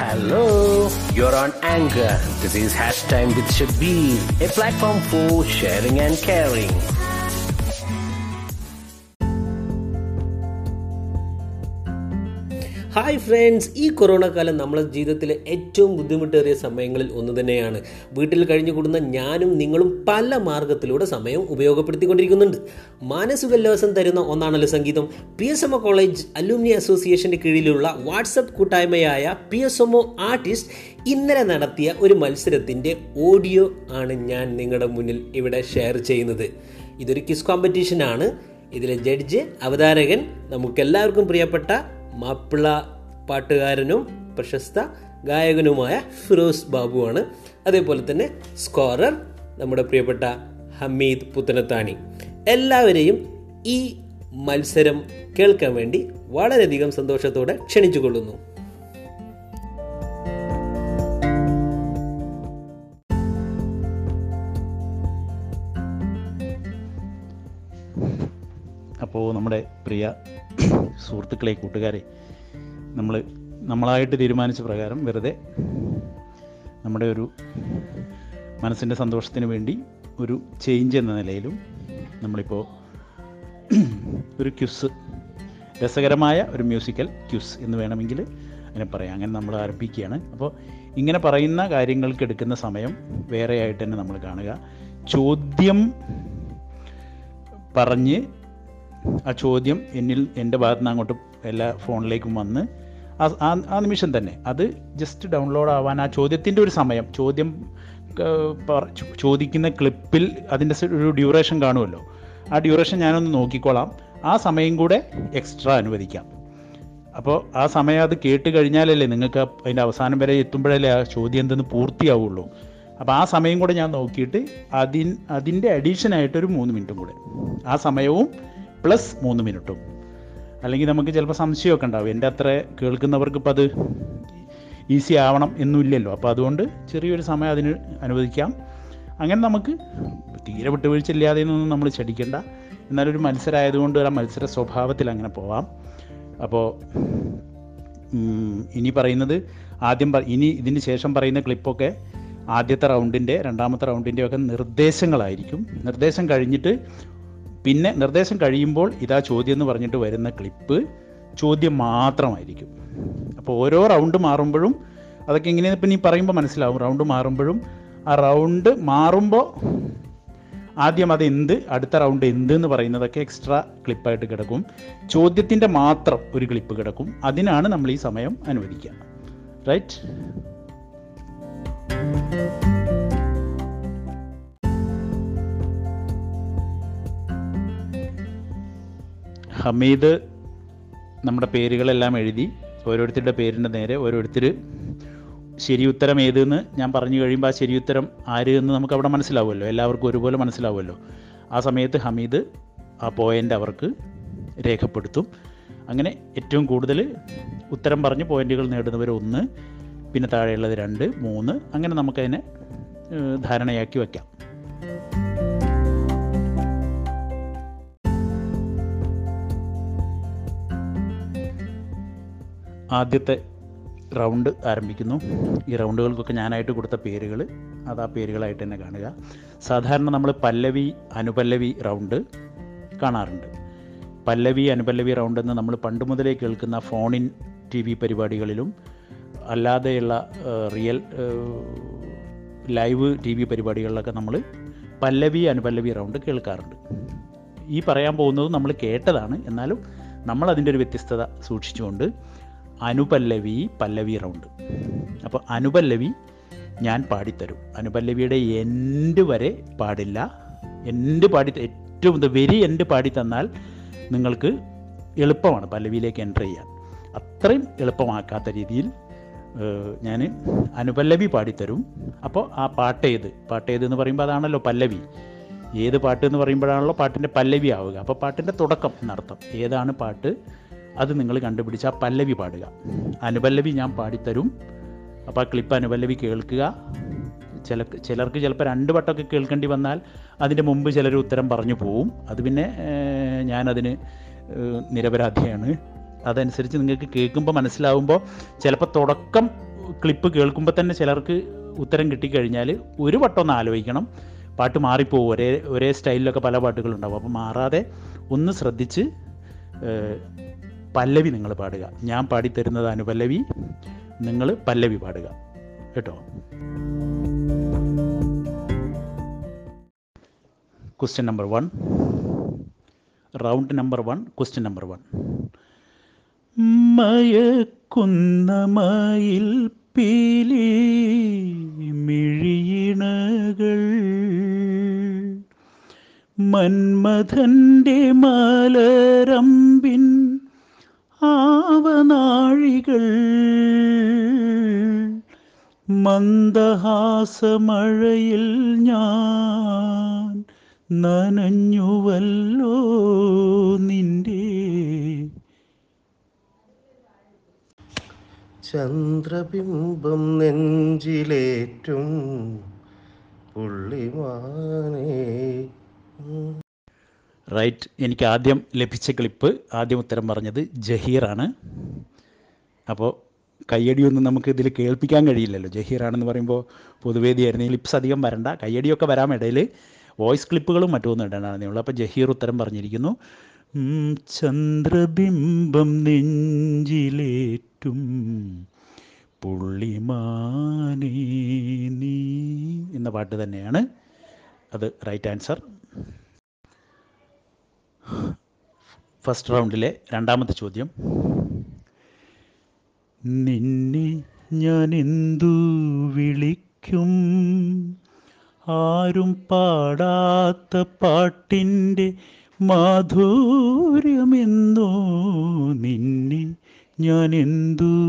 Hello, you're on Anger. This is Hashtime with Shabir, a platform for sharing and caring. Hi friends ഈ corona കാലം നമ്മളെ ജീവിതത്തിലെ ഏറ്റവും ബുദ്ധിമുട്ടേറിയ സമയങ്ങളിൽ ഒന്ന് തന്നെയാണ്. വീട്ടിൽ കഴിഞ്ഞു കൂടുന്ന ഞാനും നിങ്ങളും പല മാർഗത്തിലൂടെ സമയം ഉപയോഗപ്പെടുത്തിക്കൊണ്ടിരിക്കുന്നുണ്ട്. മാനസികോല്ലാസം തരുന്ന ഒന്നാണല്ലോ സംഗീതം. P S M O college alumni അസോസിയേഷന്റെ കീഴിലുള്ള വാട്സപ്പ് കൂട്ടായ്മയായ P S M O artist ഇന്നലെ നടത്തിയ ഒരു മത്സരത്തിന്റെ ഓഡിയോ ആണ് ഞാൻ നിങ്ങളുടെ മുന്നിൽ ഇവിടെ ഷെയർ ചെയ്യുന്നത്. ഇതൊരു കിസ് കോമ്പറ്റീഷനാണ് ഇതിലെ ജഡ്ജ് അവതാരകൻ നമുക്കെല്ലാവർക്കും പ്രിയപ്പെട്ട മാപ്പിള പാട്ടുകാരനും പ്രശസ്ത ഗായകനുമായ ഫിറോസ് ബാബുവാണ്. അതേപോലെ തന്നെ സ്കോറർ നമ്മുടെ പ്രിയപ്പെട്ട ഹമീദ് പുത്തനത്താണി. എല്ലാവരെയും ഈ മത്സരം കേൾക്കാൻ വേണ്ടി വളരെയധികം സന്തോഷത്തോടെ ക്ഷണിച്ചുകൊള്ളുന്നു. അപ്പോൾ നമ്മുടെ പ്രിയ സുഹൃത്തുക്കളെ കൂട്ടുകാരെ നമ്മൾ നമ്മളായിട്ട് തീരുമാനിച്ച പ്രകാരം വെറുതെ നമ്മുടെ ഒരു മനസ്സിന്റെ സന്തോഷത്തിന് വേണ്ടി ഒരു ചേഞ്ച് എന്ന നിലയിലും നമ്മളിപ്പോൾ ഒരു ക്യുസ് രസകരമായ ഒരു മ്യൂസിക്കൽ ക്യുസ് എന്ന് വേണമെങ്കിൽ അങ്ങനെ പറയാം. അങ്ങനെ നമ്മൾ ആരംഭിക്കുകയാണ്. അപ്പോൾ ഇങ്ങനെ പറയുന്ന കാര്യങ്ങൾക്ക് എടുക്കുന്ന സമയം വേറെയായിട്ട് തന്നെ നമ്മൾ കാണുക. ചോദ്യം പറഞ്ഞ് ആ ചോദ്യം എന്നിൽ എന്റെ ഭാഗത്തുനിന്ന് അങ്ങോട്ട് എല്ലാ ഫോണിലേക്കും വന്ന് ആ- നിമിഷം തന്നെ. അത് ജസ്റ്റ് ഡൗൺലോഡ് ആവാൻ ആ ചോദ്യത്തിന്റെ ഒരു സമയം. ചോദ്യം ചോദിക്കുന്ന ക്ലിപ്പിൽ അതിന്റെ ഒരു ഡ്യൂറേഷൻ കാണുമല്ലോ. ആ ഡ്യൂറേഷൻ ഞാനൊന്ന് നോക്കിക്കോളാം. ആ സമയം കൂടെ എക്സ്ട്രാ അനുവദിക്കാം. അപ്പോൾ ആ സമയം അത് കേട്ട് കഴിഞ്ഞാലല്ലേ നിങ്ങൾക്ക് അതിന്റെ അവസാനം വരെ എത്തുമ്പോഴല്ലേ ആ ചോദ്യം എന്തെന്ന് പൂർത്തിയാവുള്ളൂ. അപ്പോൾ ആ സമയം കൂടെ ഞാൻ നോക്കിയിട്ട് അതിൻ അതിന്റെ അഡീഷനായിട്ടൊരു മൂന്ന് മിനിറ്റും കൂടെ. ആ സമയവും പ്ലസ് മൂന്ന് മിനിറ്റും അല്ലെങ്കിൽ നമുക്ക് ചിലപ്പോൾ സംശയമൊക്കെ ഉണ്ടാവും. എന്റെ അത്ര കേൾക്കുന്നവർക്ക് ഇപ്പം അത് ഈസി ആവണം എന്നില്ലല്ലോ അപ്പോൾ അതുകൊണ്ട് ചെറിയൊരു സമയം അതിന് അനുവദിക്കാം. അങ്ങനെ നമുക്ക് തീരെ വിട്ടുവീഴ്ച ഇല്ലാതെ ഒന്നും നമ്മൾ ചടിക്കണ്ട എന്നാലൊരു മത്സരമായതുകൊണ്ട് ആ മത്സര സ്വഭാവത്തിൽ അങ്ങനെ പോവാം. അപ്പോൾ ഇനി പറയുന്നത് ആദ്യം ഇനി ഇതിന് ശേഷം പറയുന്ന ക്ലിപ്പൊക്കെ ആദ്യത്തെ റൗണ്ടിന്റെ രണ്ടാമത്തെ റൗണ്ടിന്റെ ഒക്കെ നിർദ്ദേശങ്ങളായിരിക്കും. നിർദ്ദേശം കഴിഞ്ഞിട്ട് പിന്നെ നിർദ്ദേശം കഴിയുമ്പോൾ ഇതാ ചോദ്യം എന്ന് പറഞ്ഞിട്ട് വരുന്ന ക്ലിപ്പ് ചോദ്യം മാത്രമായിരിക്കും. അപ്പോൾ ഓരോ റൗണ്ട് മാറുമ്പോഴും അതൊക്കെ എങ്ങനെയാണ് ഇപ്പം നീ പറയുമ്പോൾ മനസ്സിലാവും. റൗണ്ട് മാറുമ്പോഴും ആ റൗണ്ട് മാറുമ്പോൾ ആദ്യം അത് എന്ത് അടുത്ത റൗണ്ട് എന്ത് എന്ന് പറയുന്നതൊക്കെ എക്സ്ട്രാ ക്ലിപ്പായിട്ട് കിടക്കും. ചോദ്യത്തിന്റെ മാത്രം ഒരു ക്ലിപ്പ് കിടക്കും. അതിനാണ് നമ്മൾ ഈ സമയം അനുവദിക്കുക. റൈറ്റ്? ഹമീദ് നമ്മുടെ പേരുകളെല്ലാം എഴുതി ഓരോരുത്തരുടെ പേരിന്റെ നേരെ ഓരോരുത്തർ ശരി ഉത്തരം ഏതെന്ന് ഞാൻ പറഞ്ഞു കഴിയുമ്പോൾ ആ ശരി ഉത്തരം ആര് എന്ന് നമുക്ക് അവിടെ മനസ്സിലാവുമല്ലോ. എല്ലാവർക്കും ഒരുപോലെ മനസ്സിലാവുമല്ലോ. ആ സമയത്ത് ഹമീദ് ആ പോയിന്റ് അവർക്ക് രേഖപ്പെടുത്തും. അങ്ങനെ ഏറ്റവും കൂടുതൽ ഉത്തരം പറഞ്ഞ് പോയിന്റുകൾ നേടുന്നവർ ഒന്ന് പിന്നെ താഴെയുള്ളത് രണ്ട് മൂന്ന് അങ്ങനെ നമുക്കതിനെ ധാരണയാക്കി വയ്ക്കാം ആദ്യത്തെ റൗണ്ട് ആരംഭിക്കുന്നു. ഈ റൗണ്ടുകൾക്കൊക്കെ ഞാനായിട്ട് കൊടുത്ത പേരുകൾ അത് ആ പേരുകളായിട്ട് തന്നെ കാണുക. സാധാരണ നമ്മൾ പല്ലവി അനുപല്ലവി റൗണ്ട് കാണാറുണ്ട്. പല്ലവി അനുപല്ലവി റൗണ്ട് എന്ന് നമ്മൾ പണ്ട് മുതലേ കേൾക്കുന്ന ഫോണിൻ ടി വി പരിപാടികളിലും അല്ലാതെയുള്ള റിയൽ ലൈവ് ടി വി പരിപാടികളിലൊക്കെ നമ്മൾ പല്ലവി അനുപല്ലവി റൗണ്ട് കേൾക്കാറുണ്ട്. ഈ പറയാൻ പോകുന്നത് നമ്മൾ കേട്ടതാണ്. എന്നാലും നമ്മൾ അതിന്റെ ഒരു വ്യത്യസ്തത സൂക്ഷിച്ചുകൊണ്ട് അനുപല്ലവി പല്ലവി റൗണ്ട്. അപ്പോൾ അനുപല്ലവി ഞാൻ പാടിത്തരും. അനുപല്ലവിയുടെ എൻഡ് വരെ പാടില്ല. എൻഡ് പാടി ഏറ്റവും വെരി എൻഡ് പാടി തന്നാൽ നിങ്ങൾക്ക് എളുപ്പമാണ് പല്ലവിയിലേക്ക് എന്റർ ചെയ്യാൻ. അത്രയും എളുപ്പമാക്കാത്ത രീതിയിൽ ഞാൻ അനുപല്ലവി പാടിത്തരും. അപ്പോൾ ആ പാട്ടേത് പാട്ടേത് എന്ന് പറയുമ്പോൾ അതാണല്ലോ പല്ലവി. ഏത് പാട്ട് എന്ന് പറയുമ്പോഴാണല്ലോ പാട്ടിന്റെ പല്ലവി ആവുക. അപ്പോൾ പാട്ടിന്റെ തുടക്കം എന്നർത്ഥം. ഏതാണ് പാട്ട്? അത് നിങ്ങൾ കണ്ടുപിടിച്ച് ആ പല്ലവി പാടുക. അനുപല്ലവി ഞാൻ പാടിത്തരും. അപ്പോൾ ആ ക്ലിപ്പ് അനുപല്ലവി കേൾക്കുക. ചില ചിലർക്ക് ചിലപ്പോൾ രണ്ട് വട്ടമൊക്കെ കേൾക്കേണ്ടി വന്നാൽ അതിന്റെ മുമ്പ് ചിലർ ഉത്തരം പറഞ്ഞു പോവും. അത് പിന്നെ ഞാനതിന് നിരപരാധിയാണ്. അതനുസരിച്ച് നിങ്ങൾക്ക് കേൾക്കുമ്പോൾ മനസ്സിലാവുമ്പോൾ ചിലപ്പോൾ തുടക്കം ക്ലിപ്പ് കേൾക്കുമ്പോൾ തന്നെ ചിലർക്ക് ഉത്തരം കിട്ടിക്കഴിഞ്ഞാൽ ഒരു വട്ടം ഒന്ന് ആലോചിക്കണം. പാട്ട് മാറിപ്പോവും. ഒരേ ഒരേ സ്റ്റൈലിലൊക്കെ പല പാട്ടുകളുണ്ടാവും. അപ്പോൾ മാറാതെ ഒന്ന് ശ്രദ്ധിച്ച് പല്ലവി നിങ്ങൾ പാടുക. ഞാൻ പാടിത്തരുന്നത് അനുപല്ലവി. നിങ്ങൾ പല്ലവി പാടുക. കേട്ടോ? Question number one round number one question number one മയക്കുന്ന മയിൽ പീലി മിഴിയിണകൾ. മന്മഥന്റെ മലരമ്പിൻ ആവനാഴികൾ. മന്ദഹാസമഴയിൽ ഞാൻ നനഞ്ഞുവല്ലോ നിന്റെ. ചന്ദ്രബിംബം നെഞ്ചിലേറ്റും പുള്ളിമാനേ. റൈറ്റ് എനിക്ക് ആദ്യം ലഭിച്ച ക്ലിപ്പ് ആദ്യം ഉത്തരം പറഞ്ഞത് ജഹീറാണ്. അപ്പോൾ കയ്യടിയൊന്നും നമുക്ക് ഇതിൽ കേൾപ്പിക്കാൻ കഴിയില്ലല്ലോ. ജഹീറാണെന്ന് പറയുമ്പോൾ പൊതുവേദിയായിരുന്നു. ക്ലിപ്സ് അധികം വരണ്ട. കയ്യടിയൊക്കെ വരാം ഇടയിൽ വോയിസ് ക്ലിപ്പുകളും മറ്റൊന്നും ഇടണമെന്നേ ഉള്ളൂ അപ്പോൾ ജഹീർ ഉത്തരം പറഞ്ഞിരിക്കുന്നു. ചന്ദ്രബിംബം നെഞ്ചിലേറ്റും പുള്ളിമാനേ നീ എന്ന പാട്ട് തന്നെയാണ്. അത് റൈറ്റ് ആൻസർ ഫസ്റ്റ് റൗണ്ടിലെ രണ്ടാമത്തെ ചോദ്യം. നിന്നെ ഞാൻ എന്തു വിളിക്കും? ആരും പാടാത്ത പാട്ടിന്റെ മാധുര്യമെന്നോ? നിന്നെ ഞാൻ എന്തു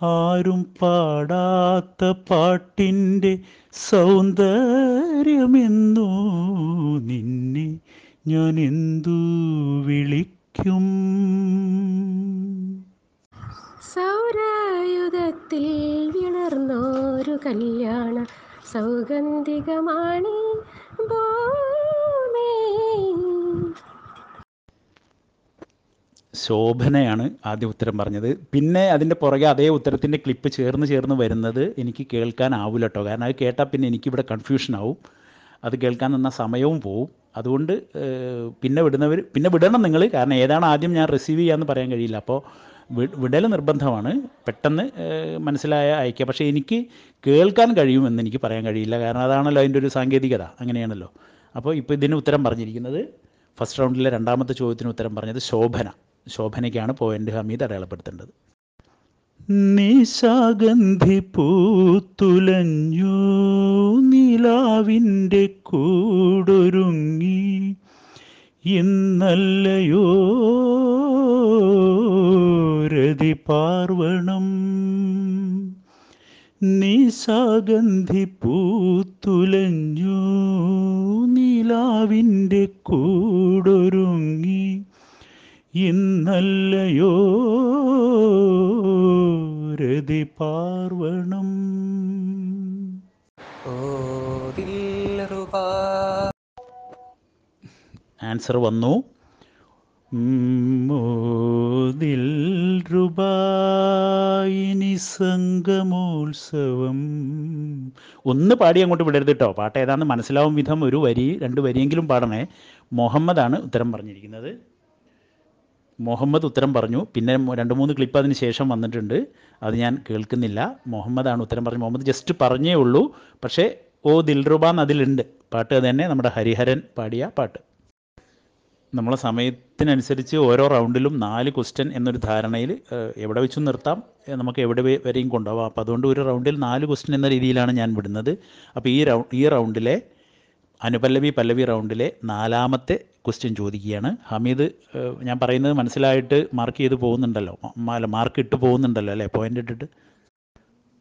ആരും പാടാത്ത പാട്ടിന്റെ സൗന്ദര്യമെന്നോ നിന്നെ ഞാൻ എന്തു വിളിക്കും? സൗരായുധത്തിൽ വിളർന്നോരു കല്യാണ സൗഗന്ധികമാണ് ഭൂമി ശോഭനയാണ് ആദ്യ ഉത്തരം പറഞ്ഞത്. പിന്നെ അതിന്റെ പുറകെ അതേ ഉത്തരത്തിന്റെ ക്ലിപ്പ് ചേർന്ന് ചേർന്ന് വരുന്നത് എനിക്ക് കേൾക്കാനാവില്ല കേട്ടോ കാരണം അത് കേട്ടാൽ പിന്നെ എനിക്കിവിടെ കൺഫ്യൂഷൻ ആവും. അത് കേൾക്കാൻ നിന്ന സമയവും പോവും. അതുകൊണ്ട് പിന്നെ വിടുന്നവർ പിന്നെ വിടണം നിങ്ങൾ കാരണം ഏതാണ് ആദ്യം ഞാൻ റിസീവ് ചെയ്യാമെന്ന് പറയാൻ കഴിയില്ല. അപ്പോൾ വിടൽ നിർബന്ധമാണ്. പെട്ടെന്ന് മനസ്സിലായ അയക്കുക. പക്ഷേ എനിക്ക് കേൾക്കാൻ കഴിയുമെന്ന് എനിക്ക് പറയാൻ കഴിയില്ല. കാരണം അതാണല്ലോ അതിന്റെ ഒരു സാങ്കേതികത. അങ്ങനെയാണല്ലോ. അപ്പോൾ ഇപ്പോൾ ഇതിന് ഉത്തരം പറഞ്ഞിരിക്കുന്നത് ഫസ്റ്റ് റൗണ്ടിലെ രണ്ടാമത്തെ ചോദ്യത്തിന് ഉത്തരം പറഞ്ഞത് ശോഭന. ശോഭനയ്ക്കാണ് പോയിന്റ് ഹമീദ് അടയാളപ്പെടുത്തേണ്ടത്. നിശാഗന്ധി പൂത്തുലഞ്ഞു നിലാവിന്റെ കൂടൊരുങ്ങി ഇന്നല്ലയോ രതി പാർവണം. നിശാഗന്ധി പൂത്തുലഞ്ഞു നിലാവിന്റെ കൂടൊരുങ്ങി ഇന്നല്ലയോ? രതി പാർവണം. ആൻസർ വന്നു. മോദിൽ റുബായിനി സംഗമോത്സവം. ഒന്ന് പാടി അങ്ങോട്ട് വിടരുത് കേട്ടോ പാട്ട് ഏതാണെന്ന് മനസ്സിലാവും വിധം ഒരു വരി രണ്ട് വരിയെങ്കിലും പാടണേ. മുഹമ്മദാണ് ഉത്തരം പറഞ്ഞിരിക്കുന്നത്. മുഹമ്മദ് ഉത്തരം പറഞ്ഞു. പിന്നെ രണ്ട് മൂന്ന് ക്ലിപ്പ് അതിന് ശേഷം വന്നിട്ടുണ്ട്. അത് ഞാൻ കേൾക്കുന്നില്ല. മുഹമ്മദാണ് ഉത്തരം പറഞ്ഞു മുഹമ്മദ് ജസ്റ്റ് പറഞ്ഞേ ഉള്ളൂ. പക്ഷേ ഓ ദിൽറുബ എന്നതിലുണ്ട് പാട്ട് തന്നെ നമ്മുടെ ഹരിഹരൻ പാടിയ പാട്ട്. നമ്മളെ സമയത്തിനനുസരിച്ച് ഓരോ റൗണ്ടിലും നാല് ക്വസ്റ്റ്യൻ എന്നൊരു ധാരണയിൽ എവിടെ വെച്ചും നിർത്താം. നമുക്ക് എവിടെ വരെയും കൊണ്ടുപോകാം അപ്പോൾ അതുകൊണ്ട് ഒരു റൗണ്ടിൽ നാല് ക്വസ്റ്റ്യൻ എന്ന രീതിയിലാണ് ഞാൻ വിടുന്നത്. അപ്പോൾ ഈ റൗ ഈ റൗണ്ടിലെ അനുപല്ലവി പല്ലവി റൗണ്ടിലെ നാലാമത്തെ ക്വസ്റ്റ്യൻ ചോദിക്കുകയാണ്. ഹമീദ് ഞാൻ പറയുന്നത് മനസ്സിലായിട്ട് മാർക്ക് ചെയ്ത് പോകുന്നുണ്ടല്ലോ. അല്ല മാർക്ക് ഇട്ട് പോകുന്നുണ്ടല്ലോ അല്ലേ? പോയിന്റ് ഇട്ടിട്ട്.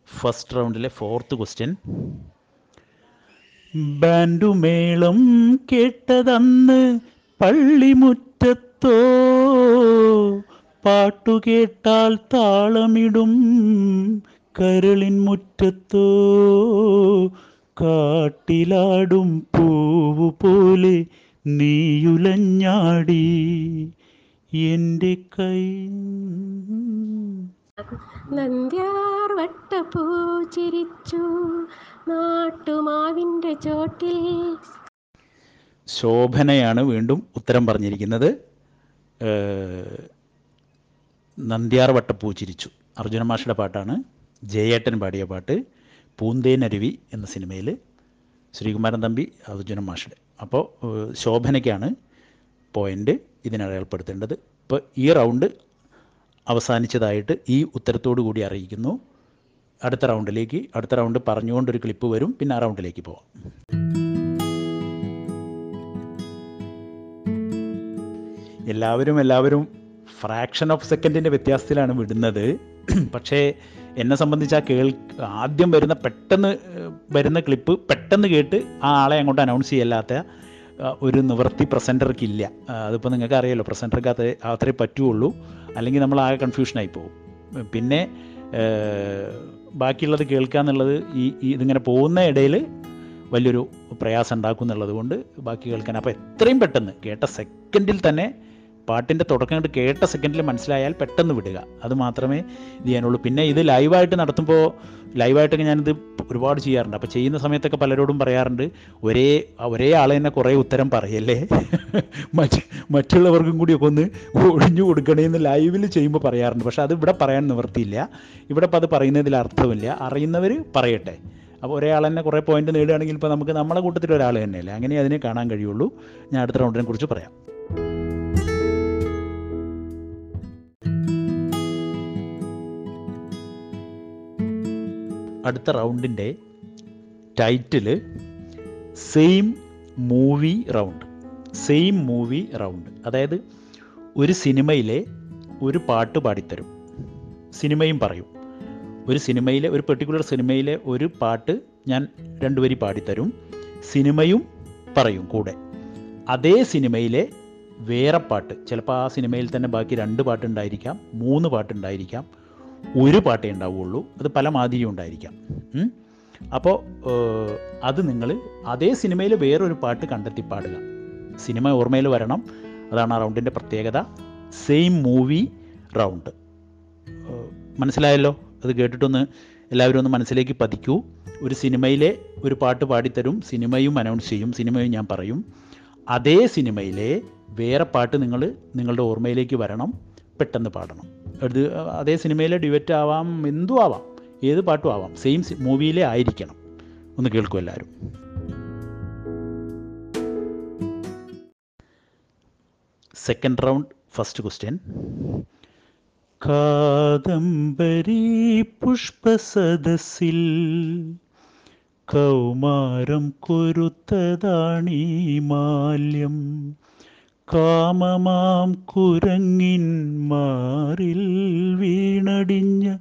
ഫസ്റ്റ് റൗണ്ടിലെ ഫോർത്ത് ക്വസ്റ്റ്യൻ ബാൻഡുമേളം കേട്ടതന്ന് പള്ളിമുറ്റത്തോ? പാട്ടു കേട്ടാൽ താളമിടും കരളിൻ മുറ്റത്തോ? കാട്ടിലാടും പൂവ് പോലെ നീയുലഞ്ഞാടി എന്റെ കൈ. നന്ദ്യാർ വട്ടപ്പൂ ചിരിച്ചു നാട്ടുമാവിന്റെ ചോട്ടിൽ. ശോഭനയാണ് വീണ്ടും ഉത്തരം പറഞ്ഞിരിക്കുന്നത്. നന്ദ്യാർ വട്ടപ്പൂ ചിരിച്ചു. അർജുന മാഷയുടെ പാട്ടാണ്. ജയേട്ടൻ പാടിയ പാട്ട് പൂന്തേനരുവി എന്ന സിനിമയിൽ ശ്രീകുമാരൻ തമ്പി അർജുന മാഷയുടെ. അപ്പോൾ ശോഭനയ്ക്കാണ് പോയിന്റ് ഇതിനടയാളപ്പെടുത്തേണ്ടത് ഇപ്പോൾ ഈ റൗണ്ട് അവസാനിച്ചതായിട്ട് ഈ ഉത്തരത്തോടു കൂടി അറിയിക്കുന്നു. അടുത്ത റൗണ്ടിലേക്ക് അടുത്ത റൗണ്ട് പറഞ്ഞുകൊണ്ടൊരു ക്ലിപ്പ് വരും പിന്നെ ആ റൗണ്ടിലേക്ക് പോവാം. എല്ലാവരും എല്ലാവരും ഫ്രാക്ഷൻ ഓഫ് സെക്കൻഡിന്റെ വ്യത്യാസത്തിലാണ് വിടുന്നത്. പക്ഷേ എന്നെ സംബന്ധിച്ച് ആ കേൾ ആദ്യം വരുന്ന പെട്ടെന്ന് വരുന്ന ക്ലിപ്പ് പെട്ടെന്ന് കേട്ട് ആ ആളെ അങ്ങോട്ട് അനൗൺസ് ചെയ്യല്ലാത്ത ഒരു നിവൃത്തി പ്രസന്റർക്ക് ഇല്ല അതിപ്പോൾ നിങ്ങൾക്ക് അറിയാലോ പ്രസന്റർക്ക് അത് അത്രേ പറ്റുള്ളൂ. അല്ലെങ്കിൽ നമ്മൾ ആകെ കൺഫ്യൂഷനായി പോകും. പിന്നെ ബാക്കിയുള്ളത് കേൾക്കുക എന്നുള്ളത് ഈ ഇതിങ്ങനെ പോകുന്ന ഇടയിൽ വലിയൊരു പ്രയാസം ഉണ്ടാക്കും എന്നുള്ളത് കൊണ്ട് ബാക്കി കേൾക്കാൻ. അപ്പോൾ എത്രയും പെട്ടെന്ന് കേട്ട സെക്കൻഡിൽ തന്നെ പാട്ടിന്റെ തുടക്കം കണ്ട് കേട്ട സെക്കൻഡിൽ മനസ്സിലായാൽ പെട്ടെന്ന് വിടുക. അത് മാത്രമേ ഇത് ചെയ്യാനുള്ളൂ. പിന്നെ ഇത് ലൈവായിട്ട് നടത്തുമ്പോൾ ലൈവായിട്ടൊക്കെ ഞാനിത് ഒരുപാട് ചെയ്യാറുണ്ട്. അപ്പോൾ ചെയ്യുന്ന സമയത്തൊക്കെ പലരോടും പറയാറുണ്ട് ഒരേ ഒരേ ആൾ തന്നെ കുറേ ഉത്തരം പറയല്ലേ? മറ്റ് മറ്റുള്ളവർക്കും കൂടിയൊക്കെ ഒന്ന് ഒഴിഞ്ഞു കൊടുക്കണേ എന്ന് ലൈവിൽ ചെയ്യുമ്പോൾ പറയാറുണ്ട്. പക്ഷേ അത് ഇവിടെ പറയാൻ നിവൃത്തിയില്ല. ഇവിടെ ഇപ്പോൾ അത് പറയുന്നതിൽ അർത്ഥമില്ല. അറിയുന്നവർ പറയട്ടെ. അപ്പോൾ ഒരാൾ തന്നെ കുറേ പോയിന്റ് നേടുകയാണെങ്കിൽ ഇപ്പോൾ നമുക്ക് നമ്മളെ കൂട്ടത്തിൽ ഒരാൾ തന്നെയല്ലേ? അങ്ങനെ അതിനെ കാണാൻ കഴിയുള്ളൂ. ഞാൻ അടുത്ത റൗണ്ടിനെ കുറിച്ച് പറയാം. അടുത്ത റൗണ്ടിന്റെ title same movie round same movie round. അതായത് ഒരു സിനിമയിലെ ഒരു പാട്ട് പാടിത്തരും. സിനിമയും പറയും. ഒരു സിനിമയിലെ ഒരു പെർട്ടിക്കുലർ സിനിമയിലെ ഒരു പാട്ട് ഞാൻ രണ്ടുപേരി പാടിത്തരും. സിനിമയും പറയും കൂടെ. അതേ സിനിമയിലെ വേറെ പാട്ട് ചിലപ്പോൾ ആ സിനിമയിൽ തന്നെ ബാക്കി രണ്ട് പാട്ടുണ്ടായിരിക്കാം മൂന്ന് പാട്ടുണ്ടായിരിക്കാം. ഒരു പാട്ടേ ഉണ്ടാവുകയുള്ളൂ. അത് പല മാതിരിയും ഉണ്ടായിരിക്കാം. അപ്പോൾ അത് നിങ്ങൾ അതേ സിനിമയിൽ വേറൊരു പാട്ട് കണ്ടെത്തി പാടുക. സിനിമ ഓർമ്മയിൽ വരണം. അതാണ് ആ റൗണ്ടിന്റെ പ്രത്യേകത. സെയിം മൂവി റൗണ്ട് മനസ്സിലായല്ലോ? അത് കേട്ടിട്ടൊന്ന് എല്ലാവരും ഒന്ന് മനസ്സിലേക്ക് പതിക്കൂ. ഒരു സിനിമയിലെ ഒരു പാട്ട് പാടിത്തരും. സിനിമയും അനൗൺസ് ചെയ്യും. സിനിമയും ഞാൻ പറയും. അതേ സിനിമയിലെ വേറെ പാട്ട് നിങ്ങൾ നിങ്ങളുടെ ഓർമ്മയിലേക്ക് വരണം. പെട്ടെന്ന് പാടണം. അത് അതേ സിനിമയിലെ ഡ്യുവറ്റ് ആവാം എന്തും ആവാം ഏത് പാട്ടും ആവാം സെയിം മൂവിയിലെ ആയിരിക്കണം. ഒന്ന് കേൾക്കും എല്ലാവരും. സെക്കൻഡ് റൗണ്ട് ഫസ്റ്റ് ക്വസ്റ്റ്യൻ കാദംബരി പുഷ്പസദസ്സിൽ കൗമാരം കൊരുത്തതാണീ മാല്യം. കാമമാം കുരങ്ങിൻ മാറിൽ വീണടിഞ്ഞ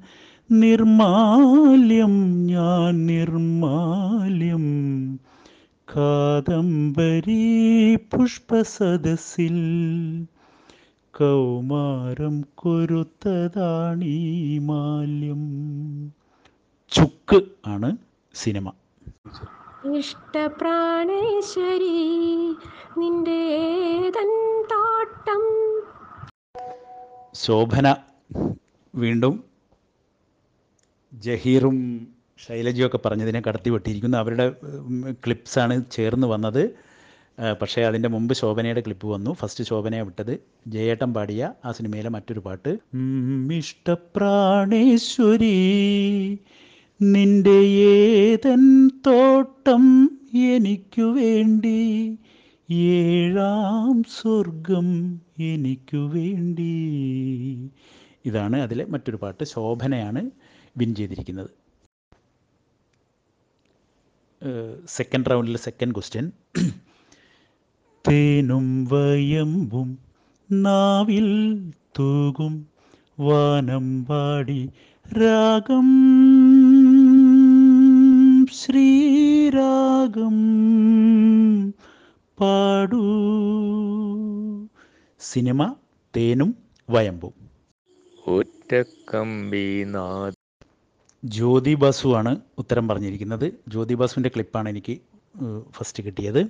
നിർമാല്യം ഞാൻ നിർമാല്യം. കാദംബരി പുഷ്പസദസ്സിൽ കൗമാരം കൊരുത്തതാണീ മാല്യം. ചുക്ക് ആണ് സിനിമ. ഇഷ്ടപ്രാണേശ്വരി നിന്റെ തോട്ടം. ശോഭന വീണ്ടും ജഹീറും ശൈലജയൊക്കെ പറഞ്ഞതിനെ കടത്തി വെട്ടിയിരിക്കുന്നു. അവരുടെ ക്ലിപ്സാണ് ചേർന്ന് വന്നത്. പക്ഷേ അതിന്റെ മുമ്പ് ശോഭനയുടെ ക്ലിപ്പ് വന്നു. ഫസ്റ്റ് ശോഭനയെ വിട്ടത് ജയേട്ടൻ പാടിയ ആ സിനിമയിലെ മറ്റൊരു പാട്ട്. ഇഷ്ടപ്രാണേശ്വരി നിന്റെ ഏതൻ തോട്ടം എനിക്കു വേണ്ടി ഏഴാം സ്വർഗം എനിക്കു വേണ്ടി. ഇതാണ് അതിലെ മറ്റൊരു പാട്ട്. ശോഭനയാണ് വിൻ ചെയ്തിരിക്കുന്നത്. സെക്കൻഡ് റൗണ്ടിലെ സെക്കൻഡ് ക്വസ്റ്റ്യൻ തേനും വയമ്പും നാവിൽ തൂകും വാനം പാടി രാഗം ശ്രീരാഗം പാടു. സിനിമ തേനും വയമ്പും. ഒറ്റക്കമ്പിനാഥ ജ്യോതി ആണ് ഉത്തരം പറഞ്ഞിരിക്കുന്നത്. ജ്യോതി ബാസുവിന്റെ ക്ലിപ്പാണ് എനിക്ക് ഫസ്റ്റ് കിട്ടിയത്.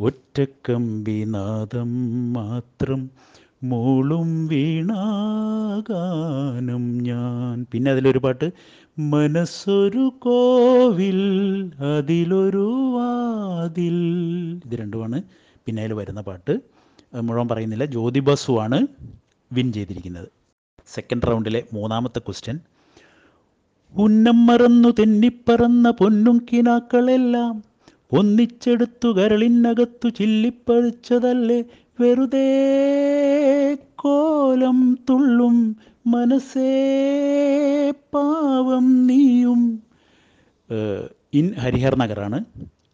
ഒറ്റക്കമ്പിനാദം മാത്രം മൂളും വീണാകാനും ഞാൻ. പിന്നെ അതിലൊരു പാട്ട് മനസ്സൊരു കോവിൽ അതിലൊരു വാതിൽ. ഇത് രണ്ടുമാണ്. പിന്നെ അതിൽ വരുന്ന പാട്ട് മുഴുവൻ പറയുന്നില്ല. ജ്യോതി ബസുവാണ് വിൻ ചെയ്തിരിക്കുന്നത്. സെക്കൻഡ് റൗണ്ടിലെ മൂന്നാമത്തെ ക്വസ്റ്റ്യൻ. ഉന്നം മറന്നു തെന്നിപ്പറന്ന പൊന്നും കിനാക്കളെല്ലാം ഒന്നിച്ചെടുത്തു കരളിനകത്തു ചില്ലിപ്പഴിച്ചതല്ലേ വെറുതെ കോലം തുള്ളും മനസ്സേ പാവം നീയും. ഇൻ ഹരിഹർ നഗറാണ്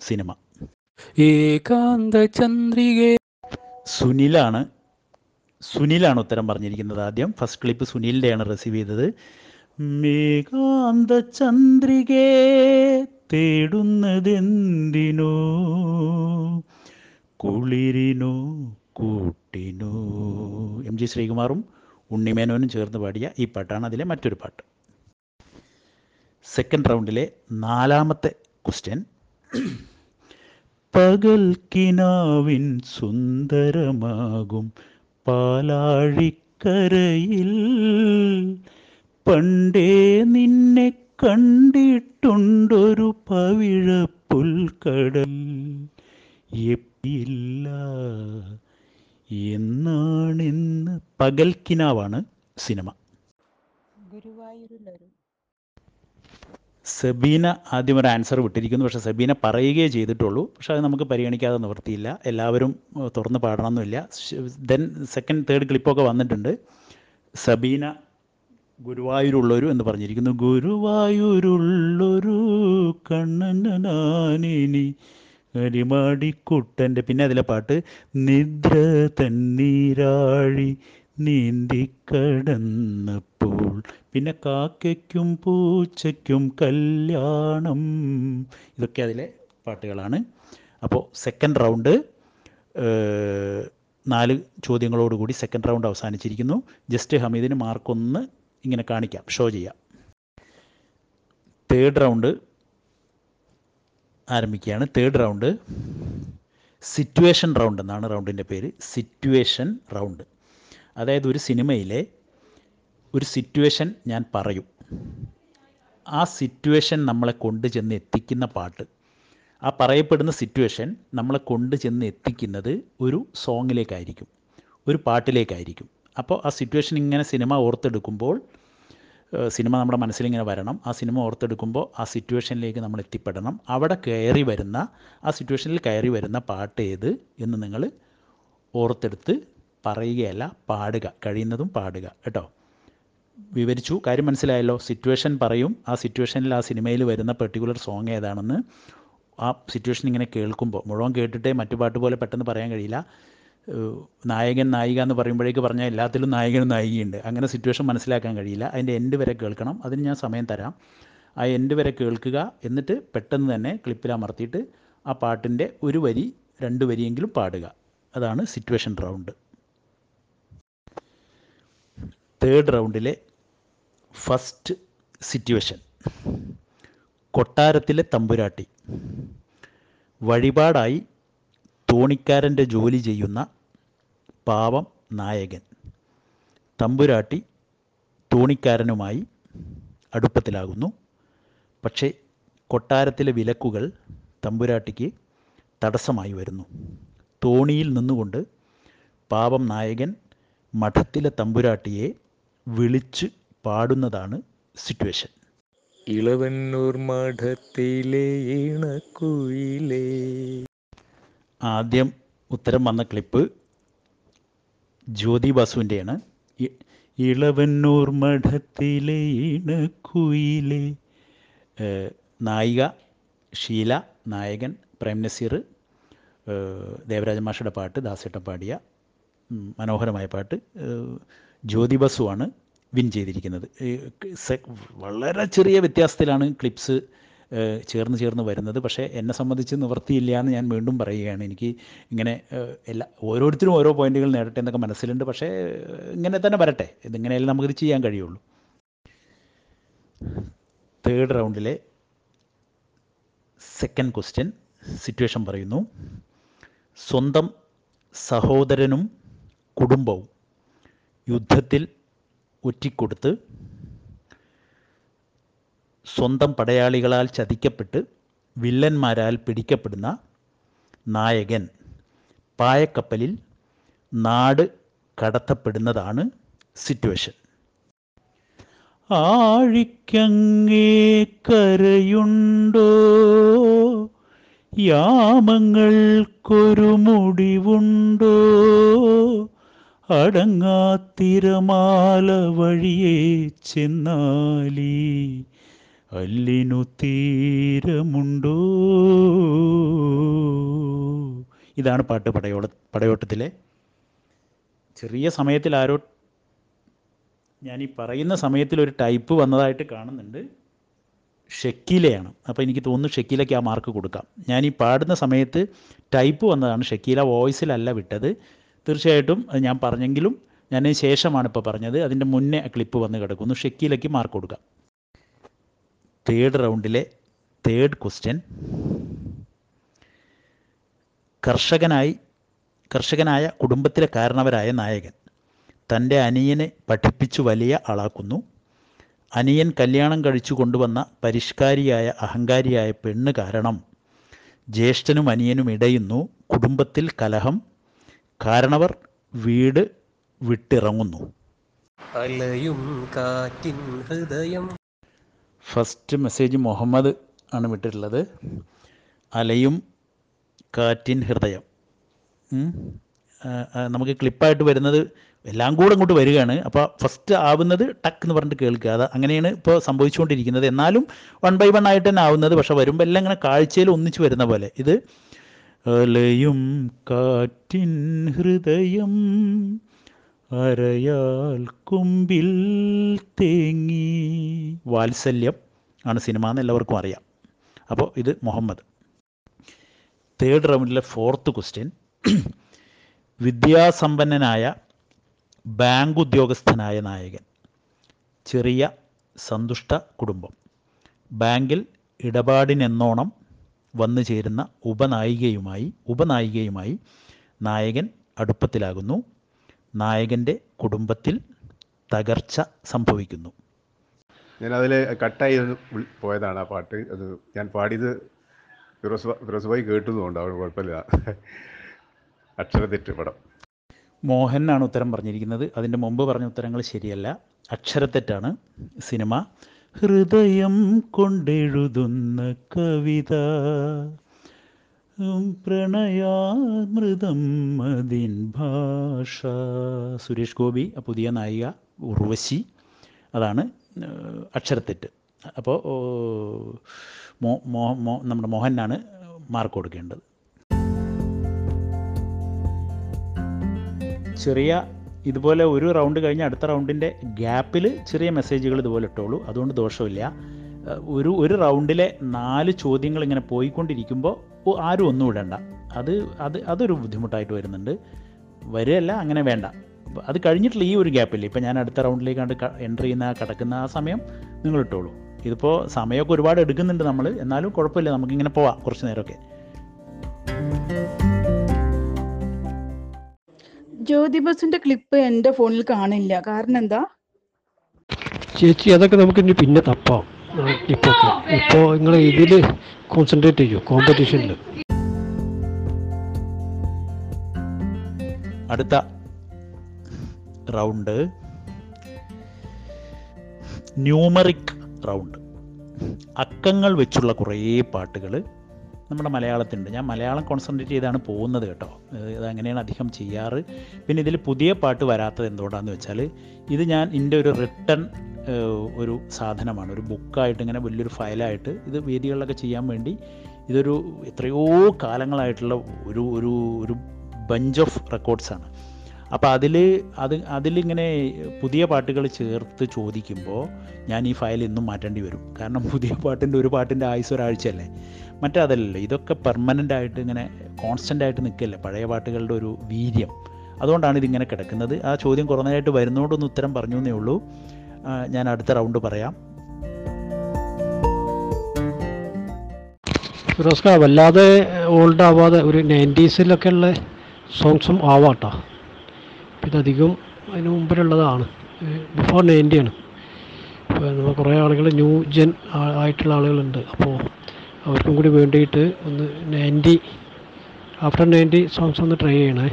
സിനിമ. ഏകാന്ത ചന്ദ്രികേ. സുനിലാണ് സുനിലാണ് ഉത്തരം പറഞ്ഞിരിക്കുന്നത് ആദ്യം. ഫസ്റ്റ് ക്ലിപ്പ് സുനിലിന്റെയാണ് റിസീവ് ചെയ്തത്. മേഘാന്ത ചന്ദ്രികേ തേടുന്നതെന്തിനോ? കുളിരിനോ കൂട്ടിനോ. എം ജി ശ്രീകുമാറും ഉണ്ണിമേനോനും ചേർന്ന് പാടിയ ഈ പാട്ടാണ് അതിലെ മറ്റൊരു പാട്ട്. സെക്കൻഡ് റൗണ്ടിലെ നാലാമത്തെ ക്വസ്റ്റ്യൻ പകൽ കിനാവിൻ സുന്ദരമാകും പാലാഴിക്കരയിൽ. പണ്ടേ നിന്നെ കണ്ടിട്ടുണ്ടൊരു പവിഴപ്പുൽക്കടൽ എപ്പില്ല എന്നാണെന്ന് പകൽക്കിനാവാണ് സിനിമ. സബീന ആദ്യം ഒരു ആൻസർ വിട്ടിരിക്കുന്നു. പക്ഷേ സബീന പറയുകയേ ചെയ്തിട്ടുള്ളൂ. പക്ഷേ അത് നമുക്ക് പരിഗണിക്കാതെ നിവർത്തിയില്ല. എല്ലാവരും തുറന്ന് പാടണമെന്നില്ല. ദെൻ സെക്കൻഡ് തേർഡ് ക്ലിപ്പൊക്കെ വന്നിട്ടുണ്ട്. സബീന ഗുരുവായൂരുള്ളൊരു എന്ന് പറഞ്ഞിരിക്കുന്നു. ഗുരുവായൂരുള്ളൊരു കണ്ണനാനിനി അരിമാടിക്കുട്ടന്റെ പിന്നെ അതിലെ പാട്ട് നിദ്ര തന്നീരാഴി നീന്തിക്കടന്നപ്പോൾ പിന്നെ കാക്കയ്ക്കും പൂച്ചയ്ക്കും കല്യാണം. ഇതൊക്കെ അതിലെ പാട്ടുകളാണ്. അപ്പോൾ സെക്കൻഡ് റൗണ്ട് നാല് ചോദ്യങ്ങളോടുകൂടി സെക്കൻഡ് റൗണ്ട് അവസാനിച്ചിരിക്കുന്നു. ജസ്റ്റ് ഹമീദിന് മാർക്കൊന്ന് ഇങ്ങനെ കാണിക്കാം ഷോ ചെയ്യാം. തേർഡ് റൗണ്ട് ആരംഭിക്കുകയാണ്. തേർഡ് റൗണ്ട് സിറ്റുവേഷൻ റൗണ്ട് എന്നാണ് റൗണ്ടിന്റെ പേര്. സിറ്റുവേഷൻ റൗണ്ട് അതായത് ഒരു സിനിമയിലെ ഒരു സിറ്റുവേഷൻ ഞാൻ പറയും. ആ സിറ്റുവേഷൻ നമ്മളെ കൊണ്ട് ചെന്ന് എത്തിക്കുന്ന പാട്ട് ആ പറയപ്പെടുന്ന സിറ്റുവേഷൻ നമ്മളെ കൊണ്ട് ചെന്ന് എത്തിക്കുന്നത് ഒരു സോങ്ങിലേക്കായിരിക്കും ഒരു പാട്ടിലേക്കായിരിക്കും. അപ്പോൾ ആ സിറ്റുവേഷൻ ഇങ്ങനെ സിനിമ ഓർത്തെടുക്കുമ്പോൾ സിനിമ നമ്മുടെ മനസ്സിലിങ്ങനെ വരണം. ആ സിനിമ ഓർത്തെടുക്കുമ്പോൾ ആ സിറ്റുവേഷനിലേക്ക് നമ്മൾ എത്തിപ്പെടണം. അവിടെ കയറി വരുന്ന ആ സിറ്റുവേഷനിൽ കയറി വരുന്ന പാട്ട് ഏത് എന്ന് നിങ്ങൾ ഓർത്തെടുത്ത് പറയുകയല്ല പാടുക കഴിയുന്നതും പാടുക കേട്ടോ? വിവരിച്ചു. കാര്യം മനസ്സിലായല്ലോ. സിറ്റുവേഷൻ പറയും. ആ സിറ്റുവേഷനിൽ ആ സിനിമയിൽ വരുന്ന പെർട്ടിക്കുലർ സോങ് ഏതാണെന്ന് ആ സിറ്റുവേഷൻ ഇങ്ങനെ കേൾക്കുമ്പോൾ മുഴുവൻ കേട്ടിട്ടേ മറ്റു പാട്ട് പോലെ പെട്ടെന്ന് പറയാൻ കഴിയില്ല. നായകൻ നായിക എന്ന് പറയുമ്പോഴേക്ക് പറഞ്ഞാൽ എല്ലാത്തിലും നായകനും നായികയുണ്ട്. അങ്ങനെ സിറ്റുവേഷൻ മനസ്സിലാക്കാൻ കഴിയില്ല. അതിന്റെ എൻഡ് വരെ കേൾക്കണം. അതിന് ഞാൻ സമയം തരാം. ആ എൻഡ് വരെ കേൾക്കുക. എന്നിട്ട് പെട്ടെന്ന് തന്നെ ക്ലിപ്പിൽ അമർത്തിയിട്ട് ആ പാട്ടിന്റെ ഒരു വരി രണ്ട് വരിയെങ്കിലും പാടുക. അതാണ് സിറ്റുവേഷൻ റൗണ്ട് തേർഡ് റൗണ്ടിലെ ഫസ്റ്റ് സിറ്റുവേഷൻ കൊട്ടാരത്തിലെ തമ്പുരാട്ടി. വഴിപാടായി തോണിക്കാരന്റെ ജോലി ചെയ്യുന്ന പാവം നായകൻ. തമ്പുരാട്ടി തോണിക്കാരനുമായി അടുപ്പത്തിലാകുന്നു. പക്ഷേ കൊട്ടാരത്തിലെ വിലക്കുകൾ തമ്പുരാട്ടിക്ക് തടസ്സമായി വരുന്നു. തോണിയിൽ നിന്നുകൊണ്ട് പാവം നായകൻ മഠത്തിലെ തമ്പുരാട്ടിയെ വിളിച്ച് പാടുന്നതാണ് സിറ്റുവേഷൻ. ഇളവന്നൂർ മഠത്തിലെ ഇണക്കുയിലേ ആദ്യം ഉത്തരം വന്ന ക്ലിപ്പ് ജ്യോതി ബാസുവിന്റെയാണ്. ഇളവന്നൂർ മഠത്തിലെ ഇണക്കുയിലെ നായിക ഷീല നായകൻ പ്രേം നസീർ ദേവരാജ മാഷയുടെ പാട്ട് ദാസേട്ടൻ പാടിയ മനോഹരമായ പാട്ട് ജ്യോതി ബസുവാണ് വിൻ ചെയ്തിരിക്കുന്നത്. വളരെ ചെറിയ വ്യത്യാസത്തിലാണ് ക്ലിപ്സ് ചേർന്ന് ചേർന്ന് വരുന്നത്. പക്ഷേ എന്നെ സംബന്ധിച്ച് നിവർത്തിയില്ല എന്ന് ഞാൻ വീണ്ടും പറയുകയാണ്. എനിക്ക് ഇങ്ങനെ എല്ലാ ഓരോരുത്തരും ഓരോ പോയിന്റുകൾ നേടട്ടെ എന്നൊക്കെ മനസ്സിലുണ്ട്. പക്ഷേ ഇങ്ങനെ തന്നെ വരട്ടെ. ഇതിങ്ങനെയല്ലേ നമുക്കിത് ചെയ്യാൻ കഴിയുള്ളൂ. തേർഡ് റൗണ്ടിലെ സെക്കൻഡ് ക്വസ്റ്റ്യൻ സിറ്റുവേഷൻ പറയുന്നു. സ്വന്തം സഹോദരനും കുടുംബവും യുദ്ധത്തിൽ ഒറ്റിക്കൊടുത്ത് സ്വന്തം പടയാളികളാൽ ചതിക്കപ്പെട്ട് വില്ലന്മാരാൽ പിടിക്കപ്പെടുന്ന നായകൻ പായക്കപ്പലിൽ നാട് കടത്തപ്പെടുന്നതാണ് സിറ്റുവേഷൻ. ആഴിക്കങ്ങേ കരയുണ്ടോ? യാമങ്ങൾക്കൊരു മുടിവുണ്ടോ? അടങ്ങാത്തിരമാല വഴിയേ ചെന്നാലി അല്ലിനു തീരമുണ്ടോ? ഇതാണ് പാട്ട് പടയോള പടയോട്ടത്തിലെ. ചെറിയ സമയത്തിൽ ആരോ ഞാൻ ഈ പറയുന്ന സമയത്തിൽ ഒരു ടൈപ്പ് വന്നതായിട്ട് കാണുന്നുണ്ട്. ഷക്കീലയാണ്. അപ്പോൾ എനിക്ക് തോന്നുന്നു ഷക്കീലയ്ക്ക് ആ മാർക്ക് കൊടുക്കാം. ഞാൻ ഈ പാടുന്ന സമയത്ത് ടൈപ്പ് വന്നതാണ്. ഷക്കീല വോയിസിലല്ല വിട്ടത്. തീർച്ചയായിട്ടും അത് ഞാൻ പറഞ്ഞെങ്കിലും ഞാൻ ശേഷമാണ് ഇപ്പോൾ പറഞ്ഞത്. അതിന്റെ മുന്നേ ക്ലിപ്പ് വന്ന് കിടക്കുന്നു. ഷക്കീലയ്ക്ക് മാർക്ക് കൊടുക്കാം. തേർഡ് റൗണ്ടിലെ തേർഡ് ക്വസ്റ്റ്യൻ കർഷകനായി കർഷകനായ കുടുംബത്തിലെ കാരണവരായ നായകൻ. തന്റെ അനിയനെ പഠിപ്പിച്ചു വലിയ ആളാക്കുന്നു. അനിയൻ കല്യാണം കഴിച്ചു കൊണ്ടുവന്ന പരിഷ്കാരിയായ അഹങ്കാരിയായ പെണ്ണ് കാരണം ജ്യേഷ്ഠനും അനിയനും ഇടയുന്നു. കുടുംബത്തിൽ കലഹം. കാരണവർ വീട് വിട്ടിറങ്ങുന്നു. അലയും കാറ്റിൻ ഹൃദയം ഫസ്റ്റ് മെസ്സേജ് മുഹമ്മദ് ആണ് വിട്ടിട്ടുള്ളത്. അലയും കാറ്റിൻ ഹൃദയം. നമുക്ക് ക്ലിപ്പായിട്ട് വരുന്നത് എല്ലാം കൂടെ അങ്ങോട്ട് വരികയാണ്. അപ്പോൾ ഫസ്റ്റ് ആവുന്നത് ടക്ക് എന്ന് പറഞ്ഞിട്ട് കേൾക്കുക. അത് അങ്ങനെയാണ് ഇപ്പോൾ സംഭവിച്ചുകൊണ്ടിരിക്കുന്നത്. എന്നാലും വൺ ബൈ വൺ ആയിട്ട് തന്നെ ആവുന്നത്. പക്ഷെ വരുമ്പോൾ എല്ലാം ഇങ്ങനെ കാഴ്ചയിൽ ഒന്നിച്ച് വരുന്ന പോലെ. ഇത് അലയും കാറ്റിൻ ഹൃദയം അരയാൽ കുമ്പിൽ തേങ്ങി. വാത്സല്യം ആണ് സിനിമ എന്ന് എല്ലാവർക്കും അറിയാം. അപ്പോൾ ഇത് മുഹമ്മദ്. തേർഡ് റൗണ്ടിലെ ഫോർത്ത് ക്വസ്റ്റ്യൻ വിദ്യാസമ്പന്നനായ ബാങ്ക് ഉദ്യോഗസ്ഥനായ നായകൻ. ചെറിയ സന്തുഷ്ട കുടുംബം. ബാങ്കിൽ ഇടപാടിനെന്നോണം വന്നു ചേരുന്ന ഉപനായികയുമായി ഉപനായികയുമായി നായകൻ അടുപ്പത്തിലാകുന്നു. നായകന്റെ കുടുംബത്തിൽ തകർച്ച സംഭവിക്കുന്നു. ഞാൻ അതിൽ കട്ടായി പോയതാണ് ആ പാട്ട്. അത് ഞാൻ പാടിയത് ഫിറോസ് ഭ- ഫിറോസ് ഭായി കേട്ടതുകൊണ്ട് അവിടെ കുഴപ്പമില്ല. അക്ഷരത്തെറ്റ് പടം. മോഹനാണ് ഉത്തരം പറഞ്ഞിരിക്കുന്നത്. അതിന്റെ മുമ്പ് പറഞ്ഞ ഉത്തരങ്ങൾ ശരിയല്ല. അക്ഷരത്തെറ്റാണ് സിനിമ. ഹൃദയം കൊണ്ടെഴുതുന്ന കവിത. പ്രണയാമൃതം മതിൻ ഭാഷ. സുരേഷ് ഗോപി പുതിയ നായിക ഉർവശി. അതാണ് അക്ഷരത്തെറ്റ്. അപ്പോൾ മോ മോ നമ്മുടെ മോഹനാണ് മാർക്ക് കൊടുക്കേണ്ടത്. ചെറിയ ഇതുപോലെ ഒരു റൗണ്ട് കഴിഞ്ഞ് അടുത്ത റൗണ്ടിന്റെ ഗ്യാപ്പിൽ ചെറിയ മെസ്സേജുകൾ ഇതുപോലെ ഇട്ടോളൂ. അതുകൊണ്ട് ദോഷമില്ല. ഒരു ഒരു റൗണ്ടിലെ നാല് ചോദ്യങ്ങൾ ഇങ്ങനെ പോയിക്കൊണ്ടിരിക്കുമ്പോൾ ആരും ഒന്നും ഇടണ്ട. അത് അത് അതൊരു ബുദ്ധിമുട്ടായിട്ട് വരുന്നുണ്ട്. വരികയല്ല അങ്ങനെ വേണ്ട. അത് കഴിഞ്ഞിട്ടുള്ള ഈ ഒരു ഗ്യാപ്പില്ല? ഇപ്പം ഞാൻ അടുത്ത റൗണ്ടിലേക്ക് കണ്ട് എന്റർ ചെയ്യുന്ന കിടക്കുന്ന ആ സമയം നിങ്ങൾ ഇട്ടോളൂ ഇതിപ്പോൾ സമയമൊക്കെ ഒരുപാട് എടുക്കുന്നുണ്ട് നമ്മൾ എന്നാലും കുഴപ്പമില്ല നമുക്കിങ്ങനെ പോവാം കുറച്ച് നേരമൊക്കെ. ജ്യോതി ബസിന്റെ ക്ലിപ്പ് എന്റെ ഫോണിൽ കാണില്ല. കാരണം എന്താ? ചേച്ചി അതൊക്കെ നമുക്ക് ഇനി പിന്നെ തപ്പാം. ഇപ്പോൾ ഇപ്പോൾ നിങ്ങൾ ഇതിൽ കോൺസെൻട്രേറ്റ് ചെയ്യൂ. കോമ്പറ്റീഷനിൽ അടുത്ത റൗണ്ട് ന്യൂമറിക് റൗണ്ട് അക്കങ്ങൾ വെച്ചുള്ള കുറേ പാട്ടുകൾ നമ്മുടെ മലയാളത്തിലുണ്ട്. ഞാൻ മലയാളം കോൺസെൻട്രേറ്റ് ചെയ്താണ് പോകുന്നത് കേട്ടോ. ഇത് അങ്ങനെയാണ് അധികം ചെയ്യാറ്. പിന്നെ ഇതിൽ പുതിയ പാട്ട് വരാത്തത് എന്തുകൊണ്ടാണെന്ന് വെച്ചാൽ ഇത് ഞാൻ എന്റെ ഒരു റിട്ടൺ ഒരു സാധനമാണ്. ഒരു ബുക്കായിട്ട് ഇങ്ങനെ വലിയൊരു ഫയലായിട്ട് ഇത് വേദികളിലൊക്കെ ചെയ്യാൻ വേണ്ടി ഇതൊരു എത്രയോ കാലങ്ങളായിട്ടുള്ള ഒരു ഒരു ഒരു ബഞ്ച് ഓഫ് റെക്കോർഡ്സാണ് അപ്പോൾ അതിൽ അത് അതിലിങ്ങനെ പുതിയ പാട്ടുകൾ ചേർത്ത് ചോദിക്കുമ്പോൾ ഞാൻ ഈ ഫയൽ ഇന്നും മാറ്റേണ്ടി വരും. കാരണം പുതിയ പാട്ടിന്റെ ഒരു പാട്ടിന്റെ ആയുസ് ഒരാഴ്ചയല്ലേ. മറ്റേ അതല്ലല്ലോ ഇതൊക്കെ പെർമനന്റ് ആയിട്ട് ഇങ്ങനെ കോൺസ്റ്റന്റ് ആയിട്ട് നിൽക്കല്ലേ പഴയ പാട്ടുകളുടെ ഒരു വീര്യം. അതുകൊണ്ടാണ് ഇതിങ്ങനെ കിടക്കുന്നത്. ആ ചോദ്യം കുറഞ്ഞതായിട്ട് വരുന്നതുകൊണ്ടൊന്ന് ഉത്തരം പറഞ്ഞു എന്നേ ഉള്ളൂ. ഞാൻ അടുത്ത റൗണ്ട് പറയാം. ഫിറോസ്ക വല്ലാതെ ഓൾഡ് ആവാതെ ഒരു നയന്റീസിലൊക്കെ ഉള്ള സോങ്സും ആവാട്ടോ. ഇതധികം അതിന് മുമ്പിലുള്ളതാണ്. ബിഫോർ നയന്റിയാണ് ഇപ്പോൾ നമ്മൾ കുറേ ആളുകൾ ന്യൂ ജെൻ ആയിട്ടുള്ള ആളുകളുണ്ട്. അപ്പോൾ അവർക്കും കൂടി വേണ്ടിയിട്ട് ഒന്ന് നയന്റി ആഫ്റ്റർ നയന്റി സോങ്സ് ഒന്ന് ട്രൈ ചെയ്യണേ.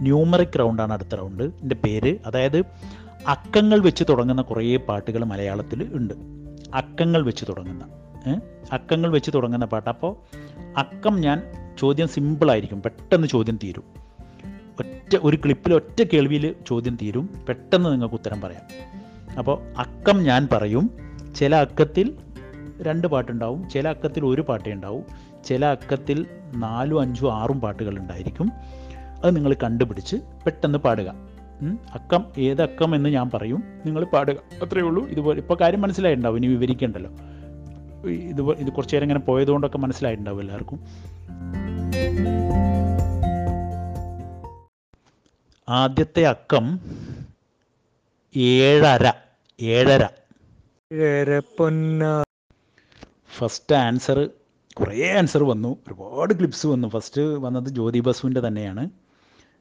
ന്യൂമറിക് റൗണ്ടാണ് അടുത്ത റൗണ്ട്. എന്റെ പേര് അതായത് അക്കങ്ങൾ വെച്ച് തുടങ്ങുന്ന കുറേ പാട്ടുകൾ മലയാളത്തിൽ ഉണ്ട്. അക്കങ്ങൾ വെച്ച് തുടങ്ങുന്ന അക്കങ്ങൾ വെച്ച് തുടങ്ങുന്ന പാട്ട്. അപ്പോൾ അക്കം ഞാൻ ചോദ്യം സിമ്പിളായിരിക്കും പെട്ടെന്ന് ചോദ്യം തീരും. ഒറ്റ ഒരു ക്ലിപ്പിൽ ഒറ്റ കേൾവിയിൽ ചോദ്യം തീരും. പെട്ടെന്ന് നിങ്ങൾക്ക് ഉത്തരം പറയാം. അപ്പോൾ അക്കം ഞാൻ പറയും ചില അക്കത്തിൽ രണ്ട് പാട്ടുണ്ടാവും ചില അക്കത്തിൽ ഒരു പാട്ടേ ഉണ്ടാവും ചില അക്കത്തിൽ നാലും അഞ്ചും ആറും പാട്ടുകൾ ഉണ്ടായിരിക്കും. അത് നിങ്ങൾ കണ്ടുപിടിച്ച് പെട്ടെന്ന് പാടുക. അക്കം ഏതക്കം എന്ന് ഞാൻ പറയും. നിങ്ങൾ പാടുക. അത്രയേ ഉള്ളൂ. ഇതുപോലെ ഇപ്പോൾ കാര്യം മനസ്സിലായിട്ടുണ്ടാവും. ഇനി വിവരിക്കണ്ടല്ലോ. ഇതുപോലെ ഇത് കുറച്ച് നേരം ഇങ്ങനെ പോയതുകൊണ്ടൊക്കെ മനസ്സിലായിട്ടുണ്ടാവും എല്ലാവർക്കും. ആദ്യത്തെ അക്കം ഏഴര. ഏഴര. പൊന്ന. ഫസ്റ്റ് ആൻസർ കുറേ ആൻസർ വന്നു. ഒരുപാട് ക്ലിപ്സ് വന്നു. ഫസ്റ്റ് വന്നത് ജ്യോതി ബസുവിന്റെ തന്നെയാണ്.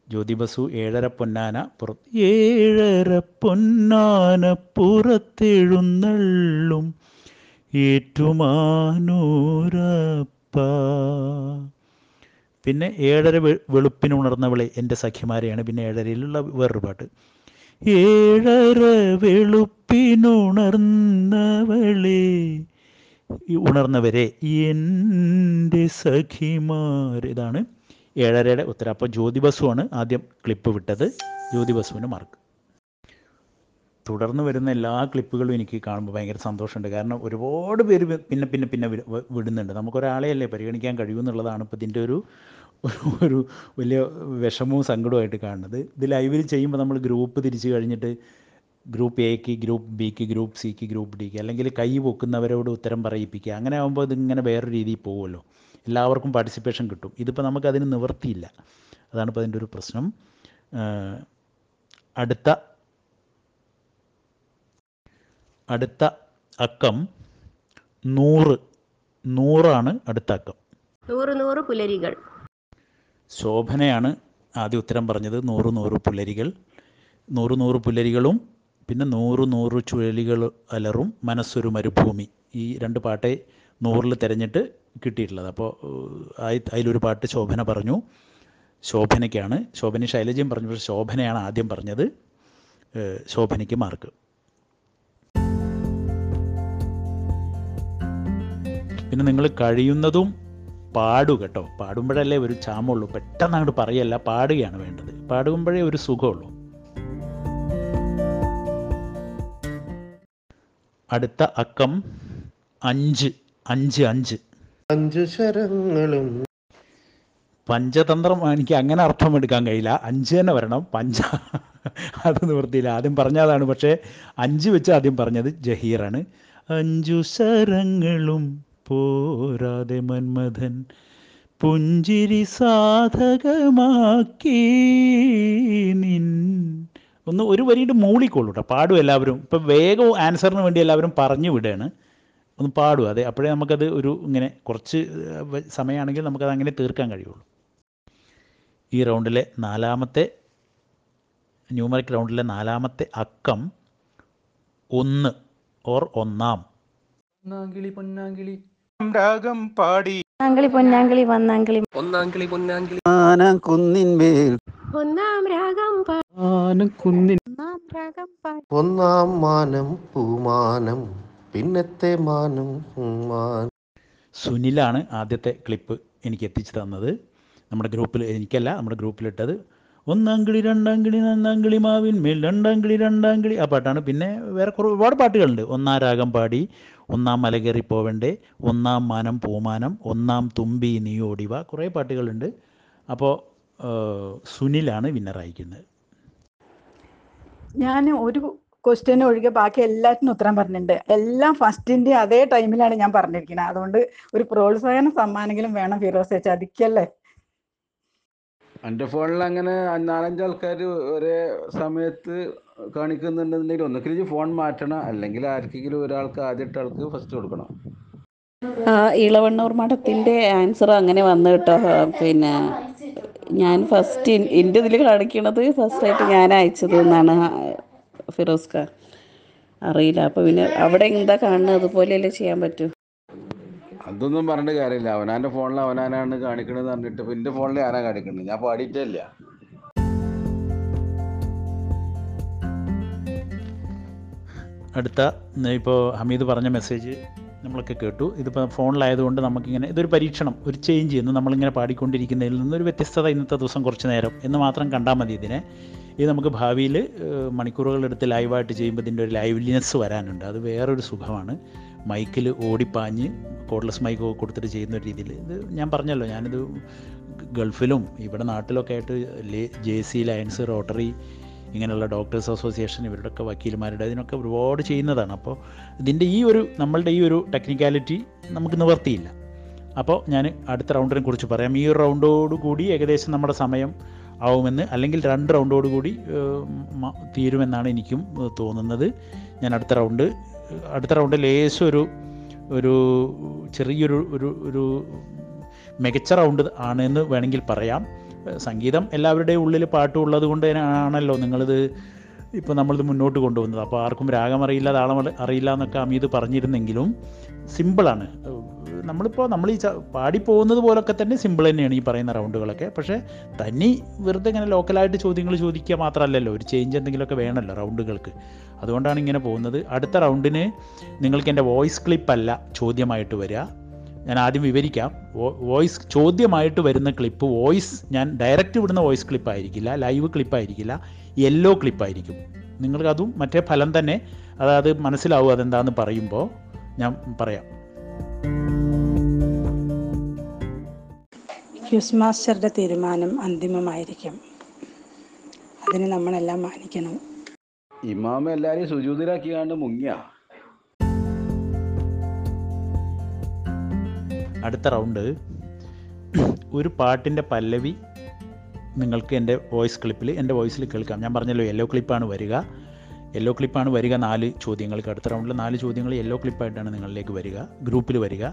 ജ്യോതി ബസു ഏഴര പൊന്നാന പുറത്ത് ഏഴര പൊന്നാന പുറത്തെഴുന്നള്ളും. ഏറ്റുമാനൂരപ്പ. പിന്നെ ഏഴര വെളുപ്പിന് ഉണർന്നവളെ എന്റെ സഖിമാരെയാണ്. പിന്നെ ഏഴരയിലുള്ള വേറൊരു പാട്ട്. ഏഴര വെളുപ്പിനുണർന്നവളെ ഉണർന്നവരെ എന്റെ സഖിമാർ ഇതാണ് ഏഴരയുടെ ഉത്തരം. അപ്പോൾ ജ്യോതി ബസുവാണ് ആദ്യം ക്ലിപ്പ് വിട്ടത്. ജ്യോതി ബസുവിന് മാർക്ക് തുടർന്ന് വരുന്ന എല്ലാ ക്ലിപ്പുകളും എനിക്ക് കാണുമ്പോൾ ഭയങ്കര സന്തോഷമുണ്ട്. കാരണം ഒരുപാട് പേര് പിന്നെ പിന്നെ പിന്നെ വിടുന്നുണ്ട്. നമുക്കൊരാളെയല്ലേ പരിഗണിക്കാൻ കഴിയൂ എന്നുള്ളതാണ് ഇപ്പോൾ ഇതിന്റെ ഒരു ഒരു- വലിയ വിഷമവും സങ്കടവുമായിട്ട് കാണുന്നത്. ഇത് ലൈവിൽ ചെയ്യുമ്പോൾ നമ്മൾ ഗ്രൂപ്പ് തിരിച്ച് കഴിഞ്ഞിട്ട് ഗ്രൂപ്പ് എക്ക് ഗ്രൂപ്പ് ബിക്ക് ഗ്രൂപ്പ് സിക്ക് ഗ്രൂപ്പ് ഡിക്ക് അല്ലെങ്കിൽ കൈ പൊക്കുന്നവരോട് ഉത്തരം പറയിപ്പിക്കുക. അങ്ങനെ ആകുമ്പോൾ ഇതിങ്ങനെ വേറെ രീതിയിൽ പോകുമല്ലോ. എല്ലാവർക്കും പാർട്ടിസിപ്പേഷൻ കിട്ടും. ഇതിപ്പോൾ നമുക്കതിന് നിവർത്തിയില്ല അതാണ് ഇപ്പോൾ അതിന്റെ ഒരു പ്രശ്നം. അടുത്ത അടുത്ത അക്കം നൂറ്. നൂറാണ് അടുത്ത അക്കം. നൂറ് നൂറ് പുലരികൾ. ശോഭനയാണ് ആദ്യ ഉത്തരം പറഞ്ഞത്. നൂറ് നൂറ് പുലരികൾ. നൂറ് നൂറ് പുലരികളും പിന്നെ നൂറ് നൂറ് ചുഴലികൾ അലറും മനസ്സൊരു മരുഭൂമി. ഈ രണ്ട് പാട്ടേ നൂറിൽ തിരഞ്ഞിട്ട് കിട്ടിയിട്ടുള്ളത്. അപ്പോൾ അതിലൊരു പാട്ട് ശോഭന പറഞ്ഞു. ശോഭനയ്ക്കാണ്. ശോഭന ശൈലജയും പറഞ്ഞു. പക്ഷേ ശോഭനയാണ് ആദ്യം പറഞ്ഞത്. ശോഭനയ്ക്ക് മാർക്ക്. പിന്നെ നിങ്ങൾ കഴിയുന്നതും പാടുക കേട്ടോ. പാടുമ്പോഴല്ലേ ഒരു ചാമുള്ളൂ. പെട്ടെന്ന് അങ്ങോട്ട് പറയല്ല പാടുകയാണ് വേണ്ടത്. പാടുമ്പോഴേ ഒരു സുഖമുള്ളൂ. അടുത്ത അക്കം അഞ്ച് അഞ്ച് അഞ്ച്. അഞ്ചു ശരങ്ങളും. പഞ്ചതന്ത്രം എനിക്ക് അങ്ങനെ അർത്ഥം എടുക്കാൻ കഴിയില്ല. അഞ്ച് തന്നെ വരണം. പഞ്ച അത് നിവൃത്തിയില്ല. ആദ്യം പറഞ്ഞതാണ്. പക്ഷേ അഞ്ച് വെച്ച് ആദ്യം പറഞ്ഞത് ജഹീറാണ്. അഞ്ചു ശരങ്ങളും പോരാതെ മന്മഥൻ പുഞ്ചിരി സാധകമാക്കി നിൻ. ഒന്ന് ഒരു വരിയുടെ മൂളിക്കോളൂ കേട്ടോ പാടും എല്ലാവരും. ഇപ്പം വേഗം ആൻസറിന് വേണ്ടി എല്ലാവരും പറഞ്ഞു വിടുകയാണ് ഒന്ന് പാടുക. അതെ അപ്പോഴേ നമുക്കത് ഒരു ഇങ്ങനെ കുറച്ച് സമയമാണെങ്കിൽ നമുക്കത് അങ്ങനെ തീർക്കാൻ കഴിയുള്ളൂ. ഈ റൗണ്ടിലെ നാലാമത്തെ ന്യൂമറിക് റൗണ്ടിലെ നാലാമത്തെ അക്കം ഒന്ന് ഓർ ഒന്നാം. ഒന്നാങ്കിളി പൊന്നാങ്കിളി. രാഗം പാടി. ഒന്നാങ്കിളി പൊന്നാങ്കിളി വന്നാങ്കിളി. ഒന്നാങ്കിളി പൊന്നാങ്കിളി. കുന്നിന്മേൽ ഒന്നാം രാഗം ആന കുന്നിൻ ഒന്നാം രാഗം പാടി ഒന്നാം മാനം പൂമാനം. പിന്നത്തെ മാനം മാനം സുനിലാണ് ആദ്യത്തെ ക്ലിപ്പ് എനിക്ക് എത്തിച്ചു തന്നത്. നമ്മുടെ ഗ്രൂപ്പിൽ എനിക്കല്ല നമ്മുടെ ഗ്രൂപ്പിലിട്ടത് ഒന്നാം കിളി രണ്ടാം കിളി നന്നാം കിളി മാവിന്മേൽ രണ്ടാം കിളി ആ പാട്ടാണ്. പിന്നെ വേറെ കുറേ ഒരുപാട് പാട്ടുകളുണ്ട്. ഒന്നാം രാഗം പാടി ഒന്നാം മലകേറി പോവണ്ടേ ഒന്നാം മാനം പൂമാനം ഒന്നാം തുമ്പി നീ ഓടിവ കുറേ പാട്ടുകളുണ്ട്. അപ്പോൾ സുനിലാണ് വിന്നറായിരിക്കുന്നത്. ഞാൻ ഒരു ക്വസ്റ്റ്യൻ ഒഴികെ ബാക്കി എല്ലാത്തിനും ഉത്തരം പറഞ്ഞിട്ടുണ്ട്. എല്ലാം ഫസ്റ്റിന്റെ അതേ ടൈമിലാണ് ഞാൻ പറഞ്ഞിരിക്കുന്നത് അതുകൊണ്ട് ഒരു പ്രോത്സാഹന സമ്മാനെങ്കിലും വേണം ഫിറോസ് ചതിക്കല്ലേ എന്റെ ഫോണിൽ അങ്ങനെ നാലഞ്ച് ആൾക്കാർ ഒരേ സമയത്ത് കാണിക്കുന്നുണ്ടെന്നുണ്ടെങ്കിൽ ഒന്നുകിൽ ഫോൺ മാറ്റണം. അല്ലെങ്കിൽ ആർക്കെങ്കിലും ഒരാൾക്ക് ആദ്യത്തെ ആൾക്ക് ഫസ്റ്റ് കൊടുക്കണം. ആ ഇളവണ്ണൂർ മഠത്തിന്റെ ആൻസർ അങ്ങനെ വന്നു കേട്ടോ. പിന്നെ ഞാൻ ഫസ്റ്റ് എന്റെ ഇതിൽ കാണിക്കണത് ഫസ്റ്റായിട്ട് ഞാൻ അയച്ചത് എന്നാണ്. ഫിറോസ് ഖാൻ അറിയില്ല. അപ്പോൾ പിന്നെ അവിടെ എന്താ കാണുന്നത്? അതുപോലെയല്ലേ ചെയ്യാൻ പറ്റൂ? അതൊന്നും പറഞ്ഞ കാര്യമില്ല. അവനാന്റെ ഫോണിൽ അവനാനാണ് കാണിക്കണമെന്ന് പറഞ്ഞിട്ട് എന്റെ എന്റെ ഫോണിൽ ആരാ കാണിക്കണത്? ഞാൻ പാടിയിട്ടില്ല അടുത്ത ഇപ്പോൾ ഹമീദ് പറഞ്ഞ മെസ്സേജ് നമ്മളൊക്കെ കേട്ടു. ഇതിപ്പോൾ ഫോണിലായതുകൊണ്ട് നമുക്കിങ്ങനെ ഇതൊരു പരീക്ഷണം ഒരു ചേഞ്ച് ചെയ്യുന്നു നമ്മളിങ്ങനെ പാടിക്കൊണ്ടിരിക്കുന്നതിൽ നിന്നൊരു വ്യത്യസ്തത ഇന്നത്തെ ദിവസം കുറച്ച് നേരം എന്ന് മാത്രം കണ്ടാൽ മതി ഇതിനെ. ഇത് നമുക്ക് ഭാവിയിൽ മണിക്കൂറുകളെടുത്ത് ലൈവായിട്ട് ചെയ്യുമ്പോൾ ഇതിന്റെ ഒരു ലൈവ്ലിനെസ് വരാനുണ്ട്. അത് വേറൊരു സുഖമാണ്. മൈക്കിൽ ഓടിപ്പാഞ്ഞ് കോഡ്ലെസ് മൈക്ക് കൊടുത്തിട്ട് ചെയ്യുന്ന ഒരു രീതിയിൽ ഇത് ഞാൻ പറഞ്ഞല്ലോ ഞാനിത് ഗൾഫിലും ഇവിടെ നാട്ടിലൊക്കെ ആയിട്ട് ജെ സി ലയൻസ് റോട്ടറി ഇങ്ങനെയുള്ള ഡോക്ടേഴ്സ് അസോസിയേഷൻ ഇവരുടെയൊക്കെ വക്കീൽമാരുടെ അതിനൊക്കെ ഒരുപാട് ചെയ്യുന്നതാണ്. അപ്പോൾ ഇതിന്റെ ഈ ഒരു നമ്മളുടെ ഈ ഒരു ടെക്നിക്കാലിറ്റി നമുക്ക് നിവർത്തിയില്ല. അപ്പോൾ ഞാൻ അടുത്ത റൗണ്ടിനെ കുറിച്ച് പറയാം. ഈ ഒരു റൗണ്ടോട് കൂടി ഏകദേശം നമ്മുടെ സമയം ആവുമെന്ന് അല്ലെങ്കിൽ രണ്ട് റൗണ്ടോട് കൂടി തീരുമെന്നാണ് എനിക്കും തോന്നുന്നത്. ഞാൻ അടുത്ത റൗണ്ട് അടുത്ത റൗണ്ടിൽ ലേശം ഒരു ഒരു ചെറിയൊരു ഒരു ഒരു മികച്ച റൗണ്ട് ആണെന്ന് വേണമെങ്കിൽ പറയാം. സംഗീതം എല്ലാവരുടെയും ഉള്ളിൽ പാട്ട് ഉള്ളത് കൊണ്ട് ആണല്ലോ നിങ്ങളിത് ഇപ്പോൾ നമ്മളിത് മുന്നോട്ട് കൊണ്ടുവന്നത്. അപ്പോൾ ആർക്കും രാഗം അറിയില്ല താളം അറി- അറിയില്ല എന്നൊക്കെ അമീത് പറഞ്ഞിരുന്നെങ്കിലും സിമ്പിളാണ്. നമ്മളിപ്പോൾ നമ്മൾ ഈ പാടി പോകുന്നത് പോലൊക്കെ തന്നെ സിമ്പിൾ തന്നെയാണ് ഈ പറയുന്ന റൗണ്ടുകളൊക്കെ പക്ഷേ തനി വെറുതെ ഇങ്ങനെ ലോക്കലായിട്ട് ചോദ്യങ്ങൾ ചോദിക്കുക മാത്രമല്ലല്ലോ. ഒരു ചേഞ്ച് എന്തെങ്കിലുമൊക്കെ വേണമല്ലോ റൗണ്ടുകൾക്ക് അതുകൊണ്ടാണ് ഇങ്ങനെ പോകുന്നത്. അടുത്ത റൗണ്ടിന് നിങ്ങൾക്ക് എന്റെ വോയിസ് ക്ലിപ്പല്ല ചോദ്യമായിട്ട് വരിക. ഞാൻ ആദ്യം വിവരിക്കാം. വോയിസ് ചോദ്യമായിട്ട് വരുന്ന ക്ലിപ്പ് വോയിസ് ഞാൻ ഡയറക്റ്റ് വിടുന്ന വോയിസ് ക്ലിപ്പായിരിക്കില്ല ലൈവ് ക്ലിപ്പായിരിക്കില്ല യെല്ലോ ക്ലിപ്പായിരിക്കും നിങ്ങൾക്ക് അതും മറ്റേ ഫലം തന്നെ അതായത് മനസ്സിലാവും അതെന്താണെന്ന് പറയുമ്പോൾ ഞാൻ പറയാം. ക്യൂസ് മാസ്റ്ററുടെ തീരുമാനം അന്തിമമായിരിക്കും. അതിന് നമ്മളെല്ലാം മാനിക്കണം. ഇമാമ എല്ലാരെയും സുജൂതിലാക്കിയാണ്ട് മുങ്ങിയ. അടുത്ത റൗണ്ട്. ഒരു പാട്ടിന്റെ പല്ലവി നിങ്ങൾക്ക് എന്റെ വോയിസ് ക്ലിപ്പിൽ എന്റെ വോയിസിൽ കേൾക്കാം. ഞാൻ പറഞ്ഞല്ലോ യെല്ലോ ക്ലിപ്പാണ് വരിക. യെല്ലോ ക്ലിപ്പാണ് വരിക നാല് ചോദ്യങ്ങൾക്ക്. അടുത്ത റൗണ്ടിൽ നാല് ചോദ്യങ്ങൾ യെല്ലോ ക്ലിപ്പായിട്ടാണ് നിങ്ങളിലേക്ക് വരിക ഗ്രൂപ്പിൽ വരിക.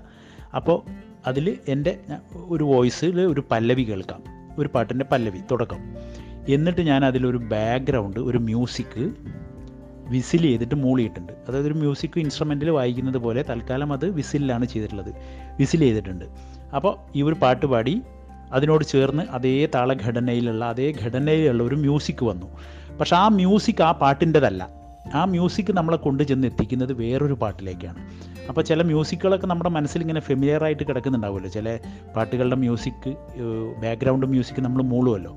അപ്പോൾ അതിൽ എന്റെ ഒരു വോയിസിൽ ഒരു പല്ലവി കേൾക്കാം. ഒരു പാട്ടിന്റെ പല്ലവി തുടക്കം. എന്നിട്ട് ഞാൻ അതിലൊരു ബാക്ക്ഗ്രൗണ്ട് ഒരു മ്യൂസിക് വിസിൽ ചെയ്തിട്ട് മൂളിയിട്ടുണ്ട്. അതായത് ഒരു മ്യൂസിക് ഇൻസ്ട്രുമെന്റിൽ വായിക്കുന്നത് പോലെ തൽക്കാലം അത് വിസിലാണ് ചെയ്തിട്ടുള്ളത്. വിസിൽ ചെയ്തിട്ടുണ്ട്. അപ്പോൾ ഈ ഒരു പാട്ട് പാടി അതിനോട് ചേർന്ന് അതേ താളഘടനയിലുള്ള അതേ ഘടനയിലുള്ള ഒരു മ്യൂസിക് വന്നു. പക്ഷേ ആ മ്യൂസിക് ആ പാട്ടിന്റെതല്ല. ആ മ്യൂസിക് നമ്മളെ കൊണ്ട് ചെന്ന് എത്തിക്കുന്നത് വേറൊരു പാട്ടിലേക്കാണ്. അപ്പോൾ ചില മ്യൂസിക്കുകളൊക്കെ നമ്മുടെ മനസ്സിൽ ഇങ്ങനെ ഫെമിലിയർ ആയിട്ട് കിടക്കുന്നുണ്ടാവുമല്ലോ. ചില പാട്ടുകളുടെ മ്യൂസിക് ബാക്ക്ഗ്രൗണ്ട് മ്യൂസിക് നമ്മൾ മൂളുമല്ലോ.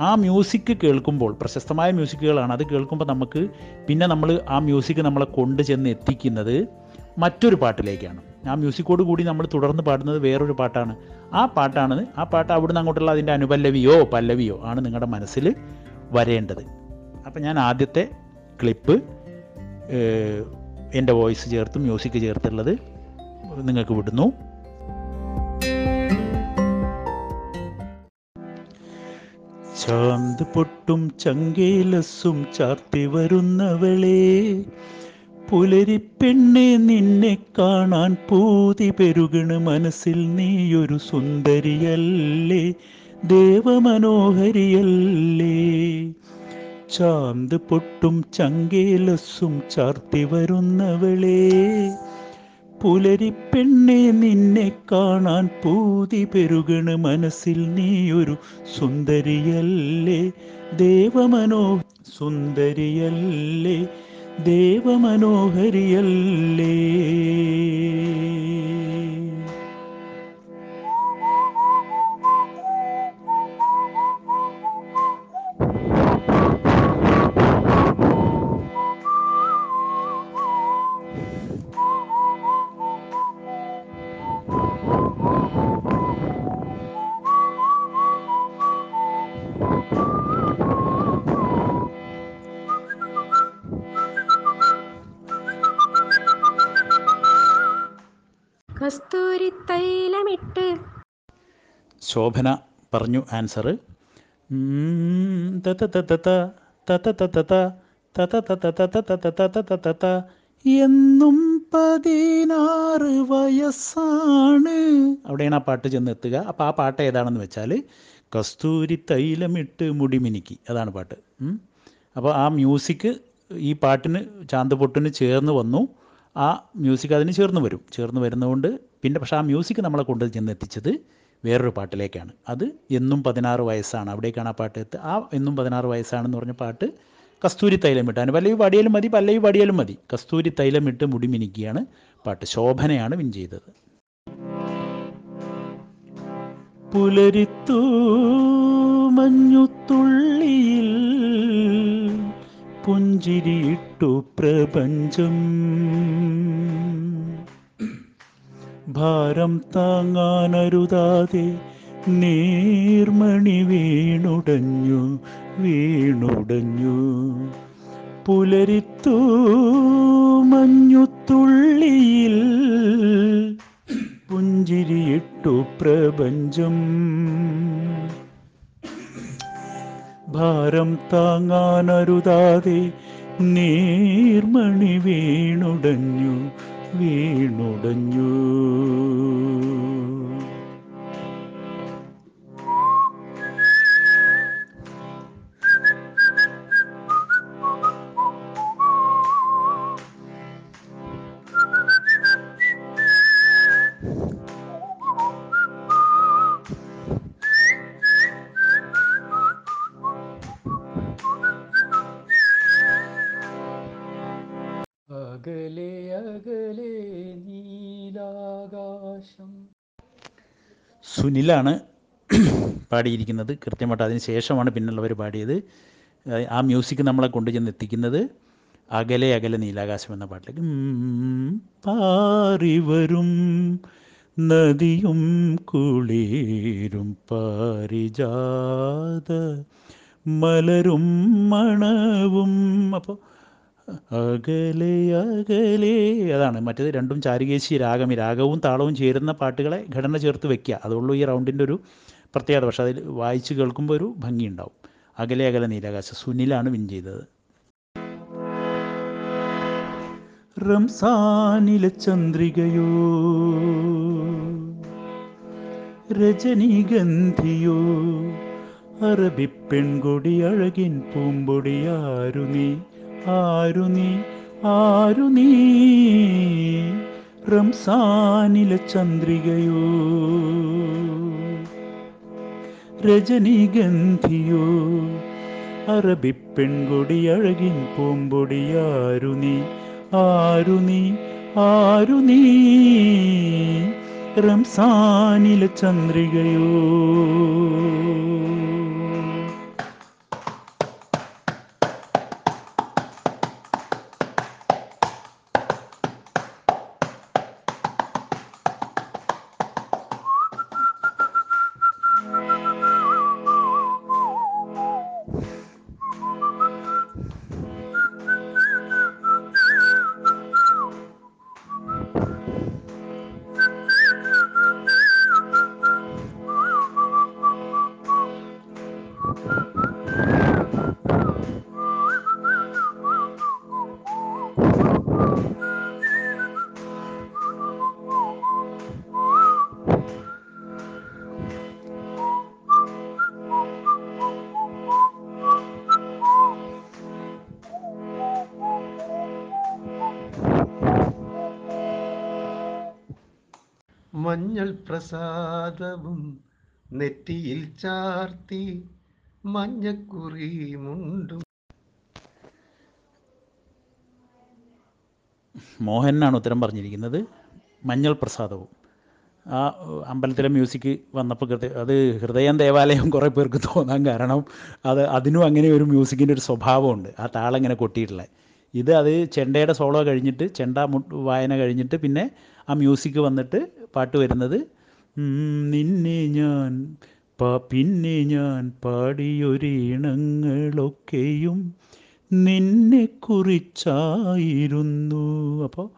ആ മ്യൂസിക് കേൾക്കുമ്പോൾ പ്രശസ്തമായ മ്യൂസിക്കുകളാണ് അത് കേൾക്കുമ്പോൾ നമുക്ക് പിന്നെ നമ്മൾ ആ മ്യൂസിക് നമ്മളെ കൊണ്ട് ചെന്ന് എത്തിക്കുന്നത് മറ്റൊരു പാട്ടിലേക്കാണ്. ആ മ്യൂസിക്കോട് കൂടി നമ്മൾ തുടർന്ന് പാടുന്നത് വേറൊരു പാട്ടാണ്. ആ പാട്ടാണ് ആ പാട്ട് അവിടുന്ന് അങ്ങോട്ടുള്ള അതിന്റെ അനുപല്ലവിയോ പല്ലവിയോ ആണ് നിങ്ങളുടെ മനസ്സിൽ വരേണ്ടത്. അപ്പം ഞാൻ ആദ്യത്തെ ക്ലിപ്പ് എന്റെ വോയിസ് ചേർത്ത് മ്യൂസിക് ചേർത്തുള്ളത് നിങ്ങൾക്ക് വിടുന്നു. ചാന്ത് പൊട്ടും ചങ്കേലസും ചാർത്തി വരുന്നവളെ പുലരിപ്പെണ്ണെ നിന്നെ കാണാൻ പൂതി പെരുകണ് മനസ്സിൽ നീയൊരു സുന്ദരിയല്ലേ ദേവമനോഹരിയല്ലേ. ചാന്ത് പൊട്ടും ചങ്കേലസും ചാർത്തി വരുന്നവളെ. പുലരിപ്പെണ്ണെ നിന്നെ കാണാൻ പൂതി പെരുകണ് മനസ്സിൽ നീയൊരു സുന്ദരിയല്ലേ. ദേവമനോ സുന്ദരിയല്ലേ ദേവമനോഹരിയല്ലേ. കസ്തൂരി തൈലമിട്ട് ശോഭന പറഞ്ഞു ആൻസർ എന്നും പതിനാറ് വയസ്സാണ് അവിടെയാണ് ആ പാട്ട് ചെന്ന് എത്തുക അപ്പോൾ ആ പാട്ട് ഏതാണെന്ന് വെച്ചാൽ കസ്തൂരി തൈലമിട്ട് മുടിമിനുക്കി അതാണ് പാട്ട് അപ്പോൾ ആ മ്യൂസിക് ഈ പാട്ടിന് ചാന്ത് പൊട്ടിന് ചേർന്ന് വന്നു ആ മ്യൂസിക് അതിന് ചേർന്ന് വരും. ചേർന്ന് വരുന്നതുകൊണ്ട് പിന്നെ പക്ഷേ ആ മ്യൂസിക് നമ്മളെ കൊണ്ട് ചെന്ന് എത്തിച്ചത് വേറൊരു പാട്ടിലേക്കാണ്. അത് എന്നും പതിനാറ് വയസ്സാണ്. അവിടേക്കാണ് ആ പാട്ട് എത്തുക ആ എന്നും പതിനാറ് വയസ്സാണെന്ന് പറഞ്ഞ പാട്ട് കസ്തൂരി തൈലം അതിന് പല്ലവി പാടിയാലും മതി പല്ലവി പാടിയാലും മതി. കസ്തൂരി തൈലമിട്ട് മുടി മിനുക്കിയാണ് പാട്ട്. ശോഭനയാണ് വിൻ ചെയ്തത്. പുലരിത്തു മഞ്ഞുത്തുള്ളിയിൽ പുഞ്ചിരിയിട്ടു പ്രപഞ്ചം. ഭാരം താങ്ങാനരുതാതെ നീർമണി വീണുടഞ്ഞു വീണുടഞ്ഞു. പുലരിത്തു മഞ്ഞുത്തുള്ളിയിൽ പുഞ്ചിരിയിട്ടു പ്രപഞ്ചം. ഭാരം താങ്ങാനരുതാതെ നീർമണി വീണുടഞ്ഞു വീണുടഞ്ഞു. സുനിലാണ് പാടിയിരിക്കുന്നത്. കൃത്യമായിട്ട് അതിന് ശേഷമാണ് പിന്നുള്ളവർ പാടിയത്. ആ മ്യൂസിക് നമ്മളെ കൊണ്ടുചെന്ന് എത്തിക്കുന്നത് അകലെ അകലെ നീലാകാശം എന്ന പാട്ടിലേക്ക്. പാറിവരും നദിയും കുളിരും പാരിജാത മലരും മണവും. അപ്പോൾ അകലെ അകലെ. അതാണ്. മറ്റേത് രണ്ടും ചാരുകേശി രാഗം. ഈ രാഗവും താളവും ചേരുന്ന പാട്ടുകളെ ഘടന ചേർത്ത് വെക്കുക അതുള്ളൂ ഈ റൗണ്ടിന്റെ ഒരു പ്രത്യേകത. പക്ഷെ അതിൽ വായിച്ച് കേൾക്കുമ്പോൾ ഒരു ഭംഗിയുണ്ടാവും. അകലെ അകലെ നീലാകാശ. സുനിലാണ് വിൻ ചെയ്തത്. റംസാനിലെ ചന്ദ്രികയോ രജനീഗന്ധിയോ അറബി പെൺകൊടി അഴകിൻ പൂമ്പൊടിയാരു നീ ആരു നീ? ആരു നീ? റംസാനിലെ ചന്ദ്രികയോ? രജനീഗന്ധിയോ? അറബി പെൺകൊടി അഴകിൻ പൂമ്പൊടി ആരു നീ? ആരു നീ? ആരു നീ? റംസാനിലെ ചന്ദ്രികയോ? പ്രസാദവും നെറ്റിയിൽ ചാർത്തി മഞ്ഞക്കുറി മുണ്ടും. മോഹനാണ് ഉത്തരം പറഞ്ഞിരിക്കുന്നത്. മഞ്ഞൾ പ്രസാദവും. ആ അമ്പലത്തിലെ മ്യൂസിക് വന്നപ്പോൾ കൃത്യ അത് ഹൃദയം ദേവാലയം കുറേ പേർക്ക് തോന്നാൻ കാരണം അത് അതിനും അങ്ങനെ ഒരു മ്യൂസിക്കിന്റെ ഒരു സ്വഭാവമുണ്ട്. ആ താളം ഇങ്ങനെ കൊട്ടിയിട്ടുള്ളത് ഇത് അത് ചെണ്ടയുടെ സോളോ കഴിഞ്ഞിട്ട് ചെണ്ട വായന കഴിഞ്ഞിട്ട് പിന്നെ ആ മ്യൂസിക് വന്നിട്ട് പാട്ട് വരുന്നത് നിന്നെ ഞാൻ പാ പിന്നെ ഞാൻ പാടിയൊരീണങ്ങളൊക്കെയും നിന്നെ കുറിച്ചായിരുന്നു അപ്പോൾ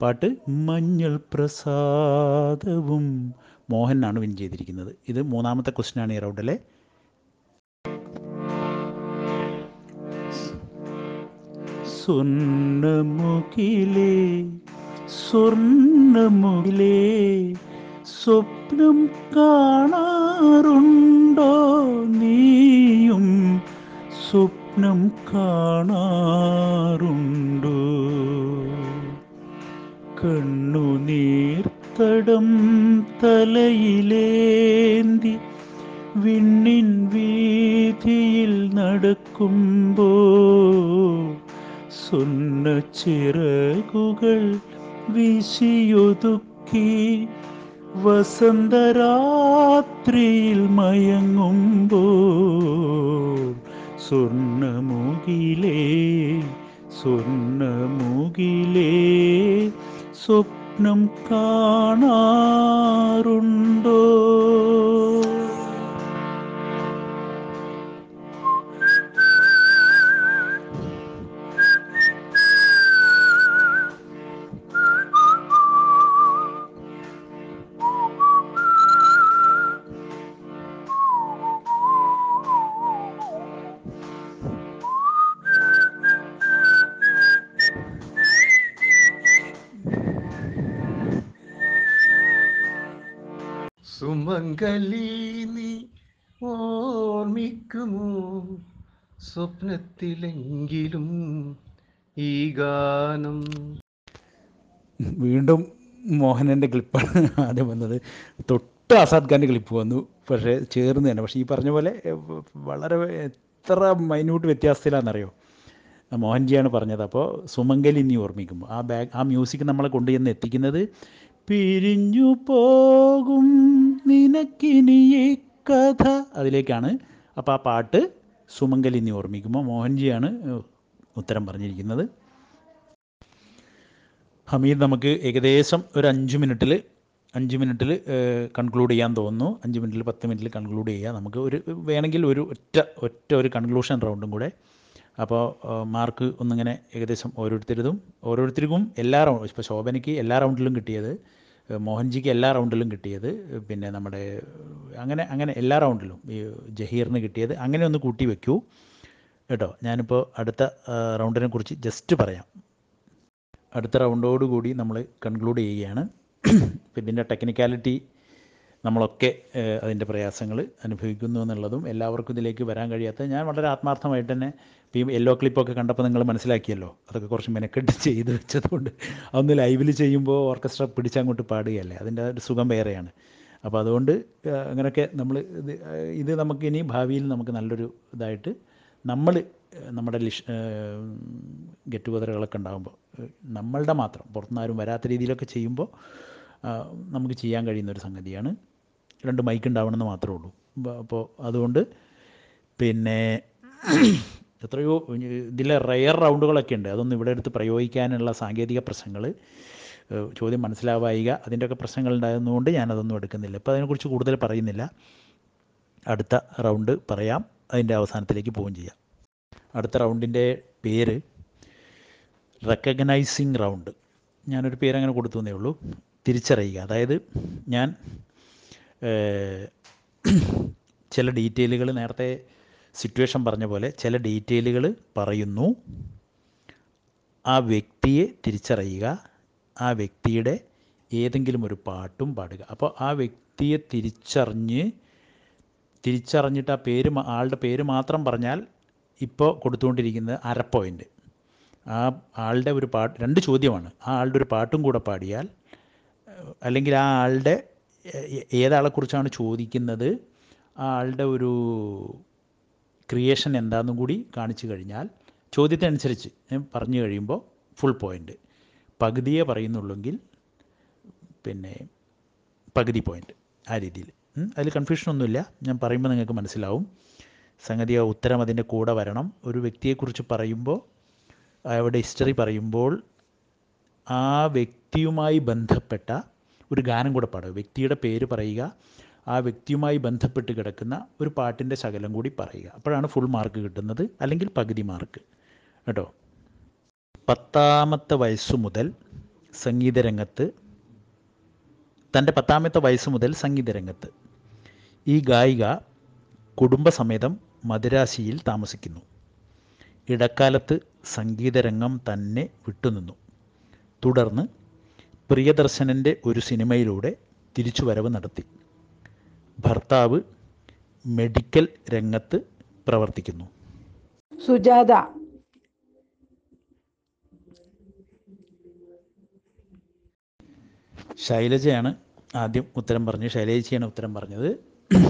പാട്ട് മഞ്ഞൾ പ്രസാദവും മോഹനാണ് വിൻ ചെയ്തിരിക്കുന്നത്. ഇത് മൂന്നാമത്തെ ക്വസ്റ്റ്യനാണ് ഈ റൗണ്ടിലെ. സ്വർണമുഖിലേ സ്വർണമുഖിലേ സ്വപ്നം കാണാറുണ്ടോ നീയും? സ്വപ്നം കാണാറുണ്ടോ? കണ്ണുനീർത്തടം തലയിലേന്തി വിണ്ണിൻ വീതിയിൽ നടക്കുമ്പോ സ്വന്ന ചിറകുകൾ വീശിയൊതുക്കി വസന്തരാത്രിയിൽ മയങ്ങുമ്പോ സ്വർണമുകിലേ സ്വർണമുകിലേ സ്വപ്നം കാണാറുണ്ടോ? സുമംഗലി നീ ഓർമ്മിക്കുമോ? സ്വപ്നത്തിലെങ്കിലും ഈ ഗാനം. വീണ്ടും മോഹനന്റെ ക്ലിപ്പാണ് ആദ്യം വന്നത്. തൊട്ട് ആസാദ് ഖാന്റെ ക്ലിപ്പ് വന്നു പക്ഷേ ചേർന്ന് തന്നെ. പക്ഷേ ഈ പറഞ്ഞ പോലെ വളരെ എത്ര മൈന്യൂട്ട് വ്യത്യാസത്തിലാണെന്നറിയോ? മോഹൻജിയാണ് പറഞ്ഞത്. അപ്പോൾ സുമംഗലി നീ ഓർമ്മിക്കുമ്പോൾ ആ ബാഗ് ആ മ്യൂസിക് നമ്മളെ കൊണ്ടുചെന്ന് എത്തിക്കുന്നത് പിരിഞ്ഞു പോകും. നിനക്കിനി ഈ കഥ. അതിലേക്കാണ് അപ്പോൾ ആ പാട്ട് സുമംഗലി നീ ഓർമ്മിക്കുമ്പോൾ മോഹൻജിയാണ് ഉത്തരം പറഞ്ഞിരിക്കുന്നത്. ഹമീദ് നമുക്ക് ഏകദേശം ഒരു അഞ്ച് മിനിറ്റിൽ അഞ്ച് മിനിറ്റിൽ കൺക്ലൂഡ് ചെയ്യാൻ തോന്നുന്നു. അഞ്ച് മിനിറ്റിൽ പത്ത് മിനിറ്റിൽ കൺക്ലൂഡ് ചെയ്യാം. നമുക്ക് ഒരു വേണമെങ്കിൽ ഒരു ഒറ്റ ഒറ്റ ഒരു കൺക്ലൂഷൻ റൗണ്ടും കൂടെ. അപ്പോൾ മാർക്ക് ഒന്നിങ്ങനെ ഏകദേശം ഓരോരുത്തരുതും ഓരോരുത്തർക്കും എല്ലാ റൗണ്ട് ഇപ്പോൾ ശോഭനയ്ക്ക് എല്ലാ റൗണ്ടിലും കിട്ടിയത് മോഹൻജിക്ക് എല്ലാ റൗണ്ടിലും കിട്ടിയത് പിന്നെ നമ്മുടെ അങ്ങനെ അങ്ങനെ എല്ലാ റൗണ്ടിലും ഈ ജഹീറിന് കിട്ടിയത്. അങ്ങനെ ഒന്ന് കൂട്ടി വെക്കൂ. കേട്ടോ ഞാനിപ്പോൾ അടുത്ത റൗണ്ടിനെ കുറിച്ച് ജസ്റ്റ് പറയാം. അടുത്ത റൗണ്ടോടുകൂടി നമ്മൾ കൺക്ലൂഡ് ചെയ്യുകയാണ്. ഇതിന്റെ ടെക്നിക്കാലിറ്റി നമ്മളൊക്കെ അതിന്റെ പ്രയാസങ്ങൾ അനുഭവിക്കുന്നു എന്നുള്ളതും എല്ലാവർക്കും ഇതിലേക്ക് വരാൻ കഴിയാത്ത ഞാൻ വളരെ ആത്മാർത്ഥമായിട്ട് തന്നെ ഈ യെല്ലോ ക്ലിപ്പൊക്കെ കണ്ടപ്പോൾ നിങ്ങൾ മനസ്സിലാക്കിയല്ലോ. അതൊക്കെ കുറച്ച് മെനക്കെട്ട് ചെയ്ത് വെച്ചതുകൊണ്ട് അതൊന്ന് ലൈവിൽ ചെയ്യുമ്പോൾ ഓർക്കസ്ട്ര പിടിച്ചങ്ങോട്ട് പാടുകയല്ലേ. അതിന്റെ ഒരു സുഖം വേറെയാണ്. അപ്പോൾ അതുകൊണ്ട് അങ്ങനെയൊക്കെ നമ്മൾ ഇത് ഇത് നമുക്ക് ഇനി ഭാവിയിൽ നമുക്ക് നല്ലൊരു ഇതായിട്ട് നമ്മൾ നമ്മുടെ ലിഷ് ഗെറ്റ് ടുഗതറുകളൊക്കെ ഉണ്ടാകുമ്പോൾ നമ്മളുടെ മാത്രം പുറത്തുനിന്ന് ആരും വരാത്ത രീതിയിലൊക്കെ ചെയ്യുമ്പോൾ നമുക്ക് ചെയ്യാൻ കഴിയുന്ന ഒരു സംഗതിയാണ്. രണ്ട് മൈക്ക് ഉണ്ടാവണമെന്ന് മാത്രമേ ഉള്ളൂ. അപ്പോൾ അതുകൊണ്ട് പിന്നെ എത്രയോ ഇതിലെ റയർ റൗണ്ടുകളൊക്കെ ഉണ്ട്. അതൊന്നും ഇവിടെ എടുത്ത് പ്രയോഗിക്കാനുള്ള സാങ്കേതിക പ്രശ്നങ്ങൾ ചോദ്യം മനസ്സിലാവായിക അതിന്റെയൊക്കെ പ്രശ്നങ്ങൾ ഉണ്ടായിരുന്നുകൊണ്ട് ഞാനതൊന്നും എടുക്കുന്നില്ല. ഇപ്പോൾ അതിനെക്കുറിച്ച് കൂടുതൽ പറയുന്നില്ല. അടുത്ത റൗണ്ട് പറയാം. അതിന്റെ അവസാനത്തിലേക്ക് പോവുകയും ചെയ്യാം. അടുത്ത റൗണ്ടിന്റെ പേര് റെക്കഗ്നൈസിങ് റൗണ്ട് ഞാനൊരു പേര് അങ്ങനെ കൊടുത്തു തന്നേ ഉള്ളൂ. തിരിച്ചറിയുക. അതായത് ഞാൻ ചില ഡീറ്റെയിലുകൾ നേരത്തെ സിറ്റുവേഷൻ പറഞ്ഞ പോലെ ചില ഡീറ്റെയിലുകൾ പറയുന്നു. ആ വ്യക്തിയെ തിരിച്ചറിയുക ആ വ്യക്തിയുടെ ഏതെങ്കിലും ഒരു പാട്ടും പാടുക. അപ്പോൾ ആ വ്യക്തിയെ തിരിച്ചറിഞ്ഞ് തിരിച്ചറിഞ്ഞിട്ട് ആ പേര് ആളുടെ പേര് മാത്രം പറഞ്ഞാൽ ഇപ്പോൾ കൊടുത്തുകൊണ്ടിരിക്കുന്നത് അര പോയിന്റ് ആ ആളുടെ ഒരു പാട്ട് രണ്ട് ചോദ്യമാണ്. ആ ആളുടെ ഒരു പാട്ടും കൂടെ പാടിയാൽ അല്ലെങ്കിൽ ആ ആളുടെ ഏതാളെക്കുറിച്ചാണ് ചോദിക്കുന്നത്? ആളുടെ ഒരു ക്രിയേഷൻ എന്താണെന്നും കൂടി കാണിച്ചു കഴിഞ്ഞാൽ ചോദ്യത്തിനനുസരിച്ച് ഞാൻ പറഞ്ഞു കഴിയുമ്പോൾ ഫുൾ പോയിന്റ് പകുതിയെ പറയുന്നുള്ളെങ്കിൽ പിന്നെ പകുതി പോയിന്റ് ആ രീതിയിൽ. അതിൽ കൺഫ്യൂഷനൊന്നുമില്ല ഞാൻ പറയുമ്പോൾ നിങ്ങൾക്ക് മനസ്സിലാവും. സംഗതി ഉത്തരം അതിന്റെ കൂടെ വരണം. ഒരു വ്യക്തിയെക്കുറിച്ച് പറയുമ്പോൾ അവരുടെ ഹിസ്റ്ററി പറയുമ്പോൾ ആ വ്യക്തിയുമായി ബന്ധപ്പെട്ട ഒരു ഗാനം കൂടെ പാടുക. വ്യക്തിയുടെ പേര് പറയുക ആ വ്യക്തിയുമായി ബന്ധപ്പെട്ട് കിടക്കുന്ന ഒരു പാട്ടിന്റെ ശകലം കൂടി പറയുക. അപ്പോഴാണ് ഫുൾ മാർക്ക് കിട്ടുന്നത് അല്ലെങ്കിൽ പകുതി മാർക്ക് കേട്ടോ? പത്താമത്തെ വയസ്സ് മുതൽ സംഗീതരംഗത്ത് തന്റെ പത്താമത്തെ വയസ്സ് മുതൽ സംഗീതരംഗത്ത് ഈ ഗായിക കുടുംബസമേതം മദുരാശിയിൽ താമസിക്കുന്നു. ഇടക്കാലത്ത് സംഗീതരംഗം തന്നെ വിട്ടുനിന്നു. തുടർന്ന് പ്രിയദർശനന്റെ ഒരു സിനിമയിലൂടെ തിരിച്ചുവരവ് നടത്തി. ഭർത്താവ് മെഡിക്കൽ രംഗത്ത് പ്രവർത്തിക്കുന്നു. സുജാത. ശൈലജയാണ് ആദ്യം ഉത്തരം പറഞ്ഞു ശൈലജയാണ് ഉത്തരം പറഞ്ഞത്.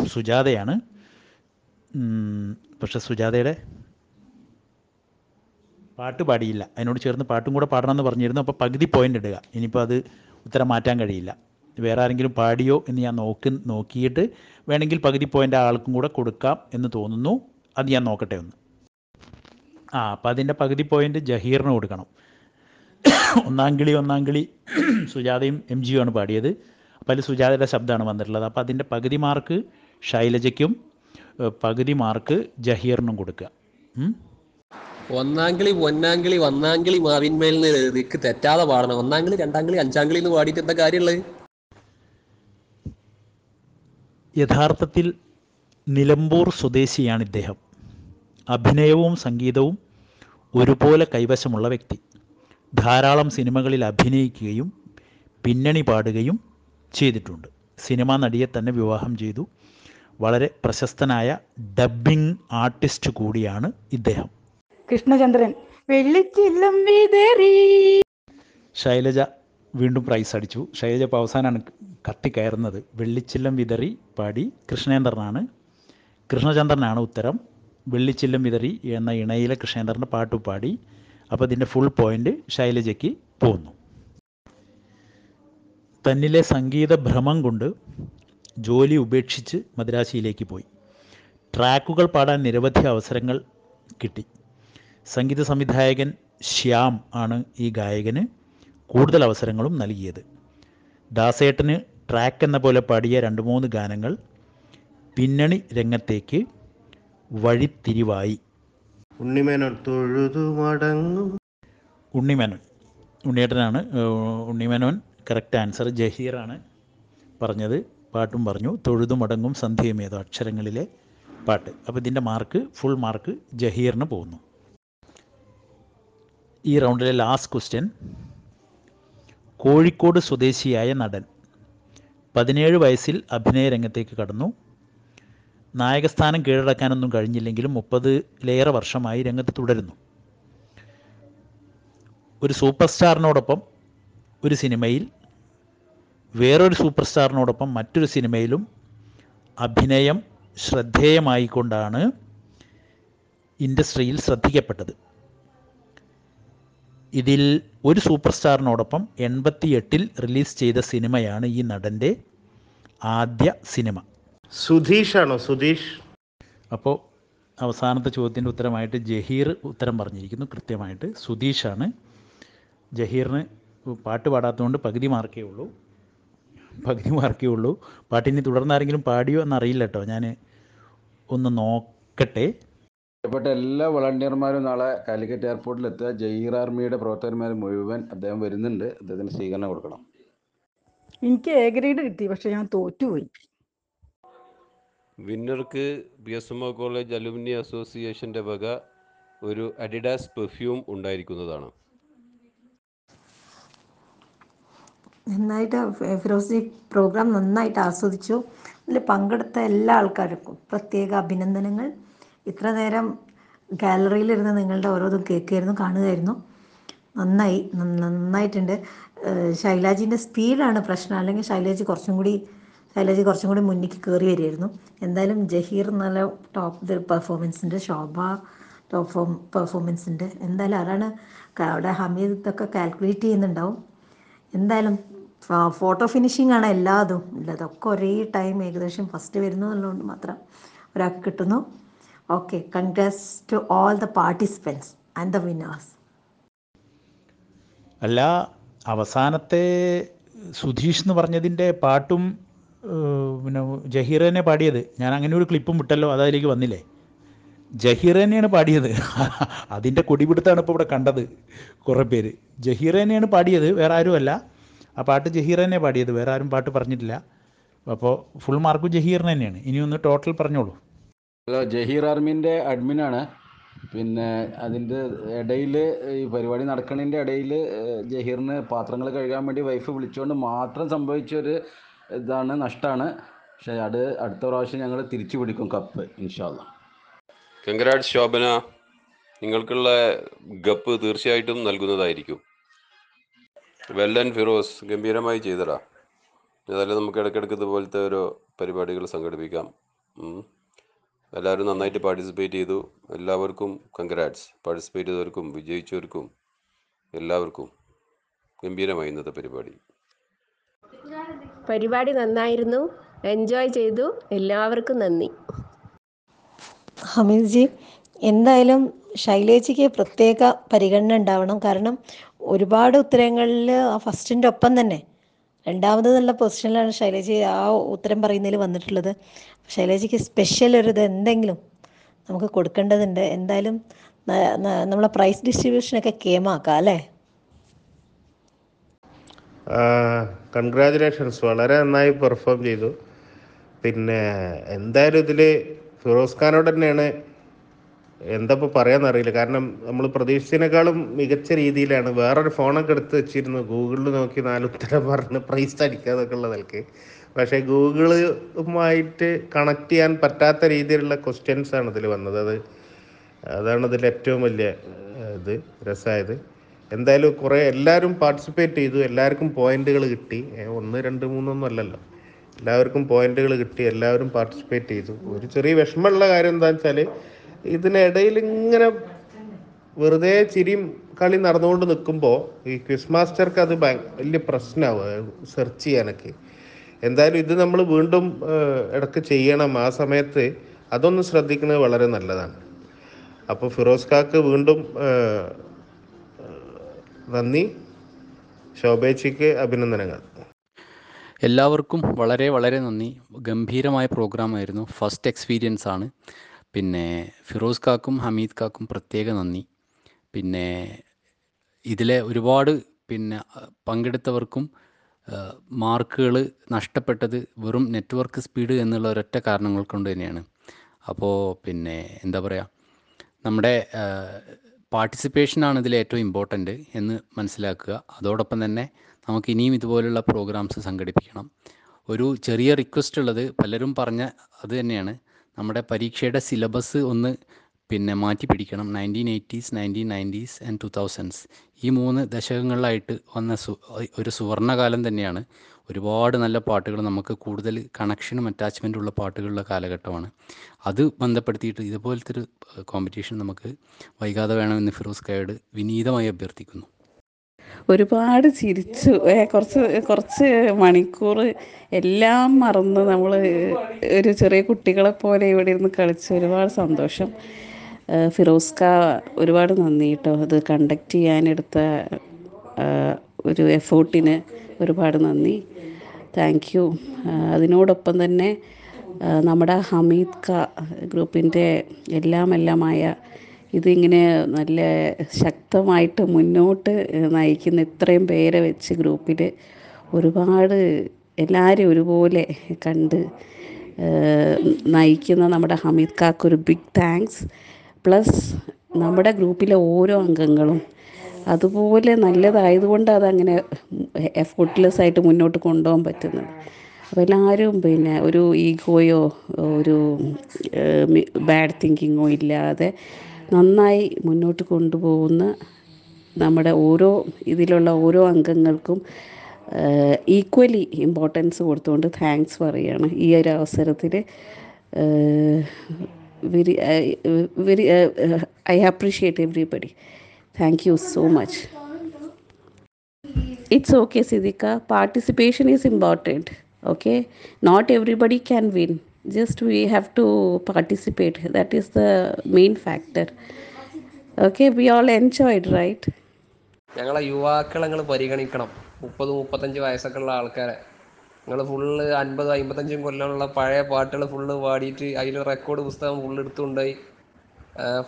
സുജാതയാണ്. പക്ഷെ സുജാതയുടെ പാട്ട് പാടിയില്ല. അതിനോട് ചേർന്ന് പാട്ടും കൂടെ പാടണമെന്ന് പറഞ്ഞിരുന്നു. അപ്പോൾ പകുതി പോയിന്റ് ഇടുക. ഇനിയിപ്പോൾ അത് ഉത്തരം മാറ്റാൻ കഴിയില്ല. വേറെ ആരെങ്കിലും പാടിയോ എന്ന് ഞാൻ നോക്കി നോക്കിയിട്ട് വേണമെങ്കിൽ പകുതി പോയിന്റ് ആൾക്കും കൂടെ കൊടുക്കാം എന്ന് തോന്നുന്നു. അത് ഞാൻ നോക്കട്ടെ ഒന്ന്. ആ അപ്പം അതിന്റെ പകുതി പോയിന്റ് ജഹീറിന് കൊടുക്കണം. ഒന്നാം കിളി ഒന്നാം കിളി സുജാതയും എം ജിയുമാണ് പാടിയത്. അപ്പോൾ അതിൽ സുജാതയുടെ ശബ്ദമാണ് വന്നിട്ടുള്ളത്. അപ്പോൾ അതിന്റെ പകുതി മാർക്ക് ശൈലജയ്ക്കും പകുതി മാർക്ക് ജഹീറിനും കൊടുക്കുക? ഒന്നാംകിളി പൊന്നാംകിളി വന്നാംകിളി മാവിന്മേൽ നിക്ക് തെറ്റാതെ പാടണം. ഒന്നാംകിളി രണ്ടാംകിളി അഞ്ചാംകിളി എന്ന് പാടിയിട്ട് എന്താ കാര്യമുള്ളത്? യഥാർത്ഥത്തിൽ നിലമ്പൂർ സ്വദേശിയാണ് ഇദ്ദേഹം. അഭിനയവും സംഗീതവും ഒരുപോലെ കൈവശമുള്ള വ്യക്തി. ധാരാളം സിനിമകളിൽ അഭിനയിക്കുകയും പിന്നണി പാടുകയും ചെയ്തിട്ടുണ്ട്. സിനിമാ നടിയെ തന്നെ വിവാഹം ചെയ്തു. വളരെ പ്രശസ്തനായ ഡബ്ബിംഗ് ആർട്ടിസ്റ്റ് കൂടിയാണ് ഇദ്ദേഹം. കൃഷ്ണചന്ദ്രൻ. വെള്ളിച്ചില്ലം ശൈലജ വീണ്ടും പ്രൈസ് അടിച്ചു. ശൈലജ ഇപ്പോൾ അവസാനമാണ് കത്തിക്കയറുന്നത് വെള്ളിച്ചില്ലം വിതറി പാടി കൃഷ്ണേന്ദ്രനാണ് കൃഷ്ണചന്ദ്രനാണ് ഉത്തരം. വെള്ളിച്ചില്ലം വിതറി എന്ന ഇണയിലെ കൃഷ്ണേന്ദ്രന്റെ പാട്ട് പാടി. അപ്പോൾ ഇതിന്റെ ഫുൾ പോയിന്റ് ശൈലജയ്ക്ക് പോകുന്നു തന്നിലെ സംഗീത ഭ്രമം കൊണ്ട് ജോലി ഉപേക്ഷിച്ച് മദ്രാശിയിലേക്ക് പോയി. ട്രാക്കുകൾ പാടാൻ നിരവധി അവസരങ്ങൾ കിട്ടി. സംഗീത സംവിധായകൻ ശ്യാം ആണ് ഈ ഗായകന് കൂടുതൽ അവസരങ്ങളും നൽകിയത്. ദാസേട്ടന് ട്രാക്ക് എന്ന പോലെ പാടിയ രണ്ട് മൂന്ന് ഗാനങ്ങൾ പിന്നണി രംഗത്തേക്ക് വഴിത്തിരിവായി. ഉണ്ണിമേനോൻ തൊഴുതു മടങ്ങും. ഉണ്ണിമേനോൻ. ഉണ്ണിയേട്ടനാണ് ഉണ്ണിമേനോൻ കറക്റ്റ് ആൻസർ ജഹീറാണ് പറഞ്ഞത്. പാട്ടും പറഞ്ഞു. തൊഴുതുമടങ്ങും സന്ധ്യമേതോ അക്ഷരങ്ങളിലെ പാട്ട്. അപ്പോൾ ഇതിന്റെ മാർക്ക് ഫുൾ മാർക്ക് ജഹീറിന് പോകുന്നു. ഈ റൗണ്ടിലെ ലാസ്റ്റ് ക്വസ്റ്റ്യൻ കോഴിക്കോട് സ്വദേശിയായ നടൻ. പതിനേഴ് വയസ്സിൽ അഭിനയ രംഗത്തേക്ക് കടന്നു. നായകസ്ഥാനം കീഴടക്കാനൊന്നും കഴിഞ്ഞില്ലെങ്കിലും മുപ്പതിലേറെ വർഷമായി രംഗത്ത് തുടരുന്നു. ഒരു സൂപ്പർ സ്റ്റാറിനോടൊപ്പം ഒരു സിനിമയിൽ വേറൊരു സൂപ്പർ സ്റ്റാറിനോടൊപ്പം മറ്റൊരു സിനിമയിലും അഭിനയം ശ്രദ്ധേയമായിക്കൊണ്ടാണ് ഇൻഡസ്ട്രിയിൽ ശ്രദ്ധിക്കപ്പെട്ടത്. ഇതിൽ ഒരു സൂപ്പർ സ്റ്റാറിനോടൊപ്പം എൺപത്തിയെട്ടിൽ റിലീസ് ചെയ്ത സിനിമയാണ് ഈ നടന്റെ ആദ്യ സിനിമ. സുധീഷാണോ? സുധീഷ്. അപ്പോൾ അവസാനത്തെ ചോദ്യത്തിന്റെ ഉത്തരമായിട്ട് ജഹീർ ഉത്തരം പറഞ്ഞിരിക്കുന്നു. കൃത്യമായിട്ട് സുധീഷാണ്. ജഹീറിന് പാട്ട് പാടാത്തതുകൊണ്ട് പകുതി മാർക്കേ ഉള്ളൂ. പകുതി മാർക്കേ ഉള്ളൂ. പാട്ടിനി തുടർന്ന് ആരെങ്കിലും പാടിയോ എന്നറിയില്ല കേട്ടോ. ഞാൻ ഒന്ന് നോക്കട്ടെ. പ്രിയപ്പെട്ട എല്ലാ വളണ്ടിയർമാരും നാളെ കാലിക്കറ്റ് എയർപോർട്ടിൽ എത്തുക. ജയ്ഹീർ ആർമിയുടെ പ്രവർത്തകന്മാർ മുഴുവൻ അദ്ദേഹം വരുന്നുണ്ട്. അദ്ദേഹത്തിന് സ്വീകരണം കൊടുക്കണം. എനിക്ക് എ ഗ്രേഡ് കിട്ടി പക്ഷെ ഞാൻ തോറ്റുപോയി. വിന്നർക്ക് B S M O college alumni അസോസിയേഷന്റെ വക ഒരു അഡിഡാസ് പെർഫ്യൂം ഉണ്ടായിരിക്കുന്നതാണ്. നന്നായിട്ട് ഫിറോസി ഫിറോസ് ഈ പ്രോഗ്രാം നന്നായിട്ട് ആസ്വദിച്ചു. അതിൽ പങ്കെടുത്ത എല്ലാ ആൾക്കാർക്കും പ്രത്യേക അഭിനന്ദനങ്ങൾ. ഇത്ര നേരം ഗാലറിയിലിരുന്ന് നിങ്ങളുടെ ഓരോന്നും കേൾക്കുമായിരുന്നു കാണുകയായിരുന്നു നന്നായി നന്നായിട്ടുണ്ട്. ശൈലാജിന്റെ സ്പീഡാണ് പ്രശ്നം. അല്ലെങ്കിൽ ശൈലാജി കുറച്ചും കൂടി ശൈലാജി കുറച്ചും കൂടി മുന്നിക്ക് കയറി വരികയായിരുന്നു. എന്തായാലും ജഹീർ നല്ല ടോപ്പ് പെർഫോമൻസിന്റെ ശോഭ ടോപ്പ് ഫോം പെർഫോമൻസ് ഉണ്ട് എന്തായാലും ആരാണ് അവിടെ ഹമീദ് ഇതൊക്കെ കാൽക്കുലേറ്റ് ചെയ്യുന്നുണ്ടാവും. എന്തായാലും ഫോട്ടോ ഫിനിഷിംഗ് ആണ് എല്ലാതും. ഉള്ളത് ഒരേ ടൈം ഏകദേശം ഫസ്റ്റ് വരുന്നു മാത്രം ഒരാൾക്ക് കിട്ടുന്നു. Okay congrats to all the participants and the winners അല്ല അവസാനത്തെ സുധീഷ് എന്ന് പറഞ്ഞതിന്റെ പാട്ടും പിന്നെ ജഹീറനെ പാടിയത്. ഞാൻ അങ്ങനെ ഒരു ക്ലിപ്പും വിട്ടല്ലോ അത് അതിലേക്ക് വന്നില്ലേ? ജഹീറനെയാണ് പാടിയത്. അതിന്റെ കൊടിപിടുത്താണ് ഇപ്പോൾ ഇവിടെ കണ്ടത് കുറേ പേര്. ജഹീറനെയാണ് പാടിയത് വേറെ ആരുമല്ല ആ പാട്ട് ജഹീറനെ പാടിയത് വേറെ ആരും പാട്ട് പറഞ്ഞിട്ടില്ല. അപ്പോൾ ഫുൾ മാർക്ക് ജഹീറിന് തന്നെയാണ്. ഇനി ഒന്ന് ടോട്ടൽ പറഞ്ഞോളൂ. ഹലോ ജഹീർ ആർമിന്റെ അഡ്മിനാണ്. പിന്നെ അതിന്റെ ഇടയിൽ ഈ പരിപാടി നടക്കണതിന്റെ ഇടയിൽ ജഹീറിന് പാത്രങ്ങൾ കഴുകാൻ വേണ്ടി വൈഫ് വിളിച്ചുകൊണ്ട് മാത്രം സംഭവിച്ചൊരു ഇതാണ് നഷ്ടമാണ് പക്ഷേ അത് അടുത്ത പ്രാവശ്യം ഞങ്ങൾ തിരിച്ചു പിടിക്കും കപ്പ് ഇൻഷാല്ല കങ്കരാജ് ശോഭന. നിങ്ങൾക്കുള്ള ഗപ്പ് തീർച്ചയായിട്ടും നൽകുന്നതായിരിക്കും. Well and Firoz. ഗംഭീരമായി ചെയ്തടാ. ഏതായാലും നമുക്ക് ഇടയ്ക്കിടയ്ക്ക് ഇതുപോലത്തെ ഓരോ പരിപാടികൾ സംഘടിപ്പിക്കാം. എല്ലാവരും നന്നായിട്ട് പാർട്ടിസിപ്പേറ്റ് ചെയ്തു. എല്ലാവർക്കും കൺഗ്രാറ്റ്സ് പാർട്ടിസിപ്പേറ്റ് ചെയ്തവർക്കും വിജയിച്ചവർക്കും എല്ലാവർക്കും ഗംഭീരമായി ഇന്നത്തെ പരിപാടി. പരിപാടി നന്നായിരുന്നു. എൻജോയ് ചെയ്തു. എല്ലാവർക്കും നന്ദി. ഹമീദ്ജി എന്തായാലും ശൈലേജിക്ക് പ്രത്യേക പരിഗണന ഉണ്ടാവണം. കാരണം ഒരുപാട് ഉത്തരങ്ങളിൽ ആ ഫസ്റ്റിന്റെ ഒപ്പം തന്നെ രണ്ടാമത് നല്ല പൊസിഷനിലാണ് ശൈലേജി ആ ഉത്തരം പറയുന്നതിൽ വന്നിട്ടുള്ളത്. ശൈലേജിക്ക് സ്പെഷ്യൽ ഒരു ഇത് എന്തെങ്കിലും നമുക്ക് കൊടുക്കേണ്ടതുണ്ട്. എന്തായാലും നമ്മളെ പ്രൈസ് ഡിസ്ട്രിബ്യൂഷനൊക്കെ കേമാക്കാം അല്ലേ? കൺഗ്രാചുലേഷൻസ് വളരെ നന്നായി പെർഫോം ചെയ്തു. പിന്നെ എന്തായാലും ഇതിൽ ഫിറോസ് ഖാനോട് തന്നെയാണ് എന്താ ഇപ്പോൾ പറയാന്നറിയില്ല. കാരണം നമ്മൾ പ്രതീക്ഷിച്ചതിനേക്കാളും മികച്ച രീതിയിലാണ് വേറൊരു ഫോണൊക്കെ എടുത്ത് വെച്ചിരുന്നു ഗൂഗിളിൽ നോക്കി നാല് ഉത്തരം പറഞ്ഞ് പ്രൈസ് അടിക്കാതൊക്കെ ഉള്ള നിലയ്ക്ക്. പക്ഷേ ഗൂഗിളുമായിട്ട് കണക്ട് ചെയ്യാൻ പറ്റാത്ത രീതിയിലുള്ള ക്വസ്റ്റ്യൻസ് ആണ് ഇതിൽ വന്നത്. അത് അതാണ് ഇതിൽ ഏറ്റവും വലിയ ഇത് രസമായത് എന്തായാലും കുറേ എല്ലാവരും പാർട്ടിസിപ്പേറ്റ് ചെയ്തു. എല്ലാവർക്കും പോയിന്റുകൾ കിട്ടി. ഒന്ന് രണ്ട് മൂന്നൊന്നും അല്ലല്ലോ. എല്ലാവർക്കും പോയിന്റുകൾ കിട്ടി. എല്ലാവരും പാർട്ടിസിപ്പേറ്റ് ചെയ്തു. ഒരു ചെറിയ വിഷമമുള്ള കാര്യം എന്താണെന്ന് വെച്ചാൽ ഇതിനിടയിൽ ഇങ്ങനെ വെറുതെ ചിരിയും കളി നടന്നുകൊണ്ട് നിൽക്കുമ്പോൾ ഈ ക്വിസ് മാസ്റ്റർക്ക് അത് വലിയ പ്രശ്നമാവും സെർച്ച് ചെയ്യാനൊക്കെ. എന്തായാലും ഇത് നമ്മൾ വീണ്ടും ഇടയ്ക്ക് ചെയ്യണം. ആ സമയത്ത് അതൊന്ന് ശ്രദ്ധിക്കുന്നത് വളരെ നല്ലതാണ്. അപ്പോൾ ഫിറോസ് കാക്ക് വീണ്ടും നന്ദി. ശോഭേച്ചിക്ക് അഭിനന്ദനങ്ങൾ. എല്ലാവർക്കും വളരെ വളരെ നന്ദി. ഗംഭീരമായ പ്രോഗ്രാമായിരുന്നു. ഫസ്റ്റ് എക്സ്പീരിയൻസ് ആണ് പിന്നെ ഫിറോസ് കാക്കും ഹമീദ് കാക്കും പ്രത്യേക നന്ദി. പിന്നെ ഇതിലെ ഒരുപാട് പിന്നെ പങ്കെടുത്തവർക്കും മാർക്കുകൾ നഷ്ടപ്പെട്ടത് വെറും നെറ്റ്വർക്ക് സ്പീഡ് എന്നുള്ള ഒരൊറ്റ കാരണങ്ങൾ കൊണ്ട് തന്നെയാണ്. അപ്പോൾ പിന്നെ എന്താ പറയുക നമ്മുടെ പാർട്ടിസിപ്പേഷനാണ് ഇതിൽ ഏറ്റവും ഇമ്പോർട്ടന്റ് എന്ന് മനസ്സിലാക്കുക. അതോടൊപ്പം തന്നെ നമുക്ക് ഇനിയും ഇതുപോലുള്ള പ്രോഗ്രാംസ് സംഘടിപ്പിക്കണം. ഒരു ചെറിയ റിക്വസ്റ്റ് ഉള്ളത് പലരും പറഞ്ഞ അത് തന്നെയാണ്. നമ്മുടെ പരീക്ഷയുടെ സിലബസ് ഒന്ന് പിന്നെ മാറ്റി പിടിക്കണം. Nineteen eighties nineteen nineties and two thousands ഈ മൂന്ന് ദശകങ്ങളിലായിട്ട് വന്ന സു ഒരു സുവർണകാലം തന്നെയാണ്. ഒരുപാട് നല്ല പാട്ടുകൾ നമുക്ക് കൂടുതൽ കണക്ഷനും അറ്റാച്ച്മെന്റും ഉള്ള പാട്ടുകളുടെ കാലഘട്ടമാണ്. അത് ബന്ധപ്പെടുത്തിയിട്ട് ഇതുപോലത്തെ ഒരു കോമ്പറ്റീഷൻ നമുക്ക് വൈകാതെ വേണമെന്ന് ഫിറോസ് കായോട് വിനീതമായി അഭ്യർത്ഥിക്കുന്നു. ഒരുപാട് ചിരിച്ചു. കുറച്ച് കുറച്ച് മണിക്കൂർ എല്ലാം മറന്ന് നമ്മൾ ഒരു ചെറിയ കുട്ടികളെ പോലെ ഇവിടെ ഇരുന്ന് കളിച്ച് ഒരുപാട് സന്തോഷം. ഫിറോസ്ക ഒരുപാട് നന്ദി കേട്ടോ. അത് കണ്ടക്ട് ചെയ്യാനെടുത്ത ഒരു എഫേർട്ടിന് ഒരുപാട് നന്ദി. താങ്ക് യു അതിനോടൊപ്പം തന്നെ നമ്മുടെ ഹമീദ് ക ഗ്രൂപ്പിന്റെ എല്ലാം എല്ലാമായ ഇതിങ്ങനെ നല്ല ശക്തമായിട്ട് മുന്നോട്ട് നയിക്കുന്ന ഇത്രയും പേരെ വെച്ച് ഗ്രൂപ്പിൽ ഒരുപാട് എല്ലാവരും ഒരുപോലെ കണ്ട് നയിക്കുന്ന നമ്മുടെ ഹമീദ് കാക്ക് ഒരു ബിഗ് താങ്ക്സ് പ്ലസ് നമ്മുടെ ഗ്രൂപ്പിലെ ഓരോ അംഗങ്ങളും അതുപോലെ നല്ലതായതുകൊണ്ട് അതങ്ങനെ എഫോർട്ട്ലെസ് ആയിട്ട് മുന്നോട്ട് കൊണ്ടുപോകാൻ പറ്റുന്നത്. അപ്പോൾ എല്ലാവരും പിന്നെ ഒരു ഈഗോയോ ഒരു ബാഡ് തിങ്കിങ്ങോ ഇല്ലാതെ നന്നായി മുന്നോട്ട് കൊണ്ടുപോകുന്ന നമ്മുടെ ഓരോ ഇതിലുള്ള ഓരോ അംഗങ്ങൾക്കും ഈക്വലി ഇമ്പോർട്ടൻസ് കൊടുത്തുകൊണ്ട് താങ്ക്സ് പറയുകയാണ് ഈ ഒരു അവസരത്തിൽ very very I appreciate everybody thank you so much it's okay സിദിക്ക participation is important okay not everybody can win. Just we have to participate. That is the main factor. Okay we all enjoyed right? ഞങ്ങളെ യുവാക്കളെ നിങ്ങൾ പരിഗണിക്കണം. മുപ്പത് മുപ്പത്തഞ്ച് വയസ്സൊക്കെ ഉള്ള ആൾക്കാരെ. നിങ്ങൾ ഫുള്ള് അൻപത് അമ്പത്തഞ്ചും കൊല്ലമുള്ള പഴയ പാട്ടുകൾ ഫുള്ള് പാടിയിട്ട് അതിൽ റെക്കോർഡ് പുസ്തകം ഫുള്ള് എടുത്തുകൊണ്ടുപോയി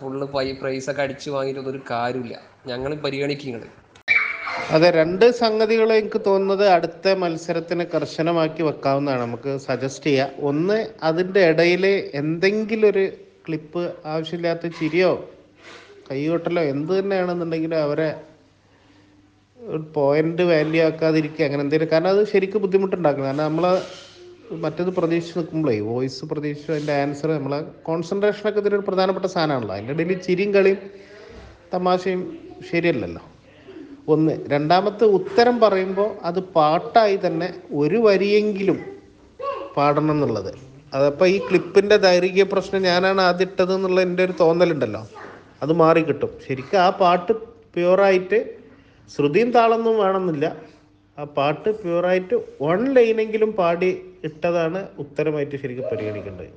ഫുള്ള് പൈ പ്രൈസൊക്കെ അടിച്ചു വാങ്ങിയിട്ടൊന്നും ഒരു കാര്യമില്ല ഞങ്ങൾ പരിഗണിക്കുന്നത് അതെ രണ്ട് സംഗതികൾ എനിക്ക് തോന്നുന്നത് അടുത്ത മത്സരത്തിന് കർശനമാക്കി വെക്കാവുന്നതാണ്. നമുക്ക് സജസ്റ്റ് ചെയ്യാം. ഒന്ന് അതിന്റെ ഇടയിൽ എന്തെങ്കിലും ഒരു ക്ലിപ്പ് ആവശ്യമില്ലാത്ത ചിരിയോ കൈകൊട്ടലോ എന്ത് തന്നെയാണെന്നുണ്ടെങ്കിലും അവരെ പോയിന്റ് വാല്യൂ ആക്കാതിരിക്കുക അങ്ങനെ എന്തെങ്കിലും. കാരണം അത് ശരിക്കും ബുദ്ധിമുട്ടുണ്ടാക്കണം. കാരണം നമ്മൾ മറ്റത് പ്രതീക്ഷിച്ച് നിൽക്കുമ്പോഴേ വോയിസ് പ്രതീക്ഷിച്ച് അതിന്റെ ആൻസർ നമ്മളെ കോൺസെൻട്രേഷനൊക്കെ ഇതിലൊരു പ്രധാനപ്പെട്ട സാധനമാണല്ലോ. അതിന്റെ ഇടയിൽ ചിരിയും കളിയും തമാശയും ശരിയല്ലല്ലോ. ഒന്ന്. രണ്ടാമത്തെ ഉത്തരം പറയുമ്പോൾ അത് പാട്ടായി തന്നെ ഒരു വരിയെങ്കിലും പാടണം എന്നുള്ളത്. അതപ്പോൾ ഈ ക്ലിപ്പിന്റെ ദൈർഘ്യ പ്രശ്നം ഞാനാണ് ആദ്യം ഇട്ടത് എന്നുള്ള എന്റെ ഒരു തോന്നലുണ്ടല്ലോ. അത് മാറി കിട്ടും. ശരിക്കും ആ പാട്ട് പ്യുവറായിട്ട് ശ്രുതിയും താളൊന്നും വേണമെന്നില്ല. ആ പാട്ട് പ്യുവറായിട്ട് വൺ ലൈനെങ്കിലും പാടി ഇട്ടതാണ് ഉത്തരമായിട്ട് ശരിക്കും പരിഗണിക്കേണ്ടത്.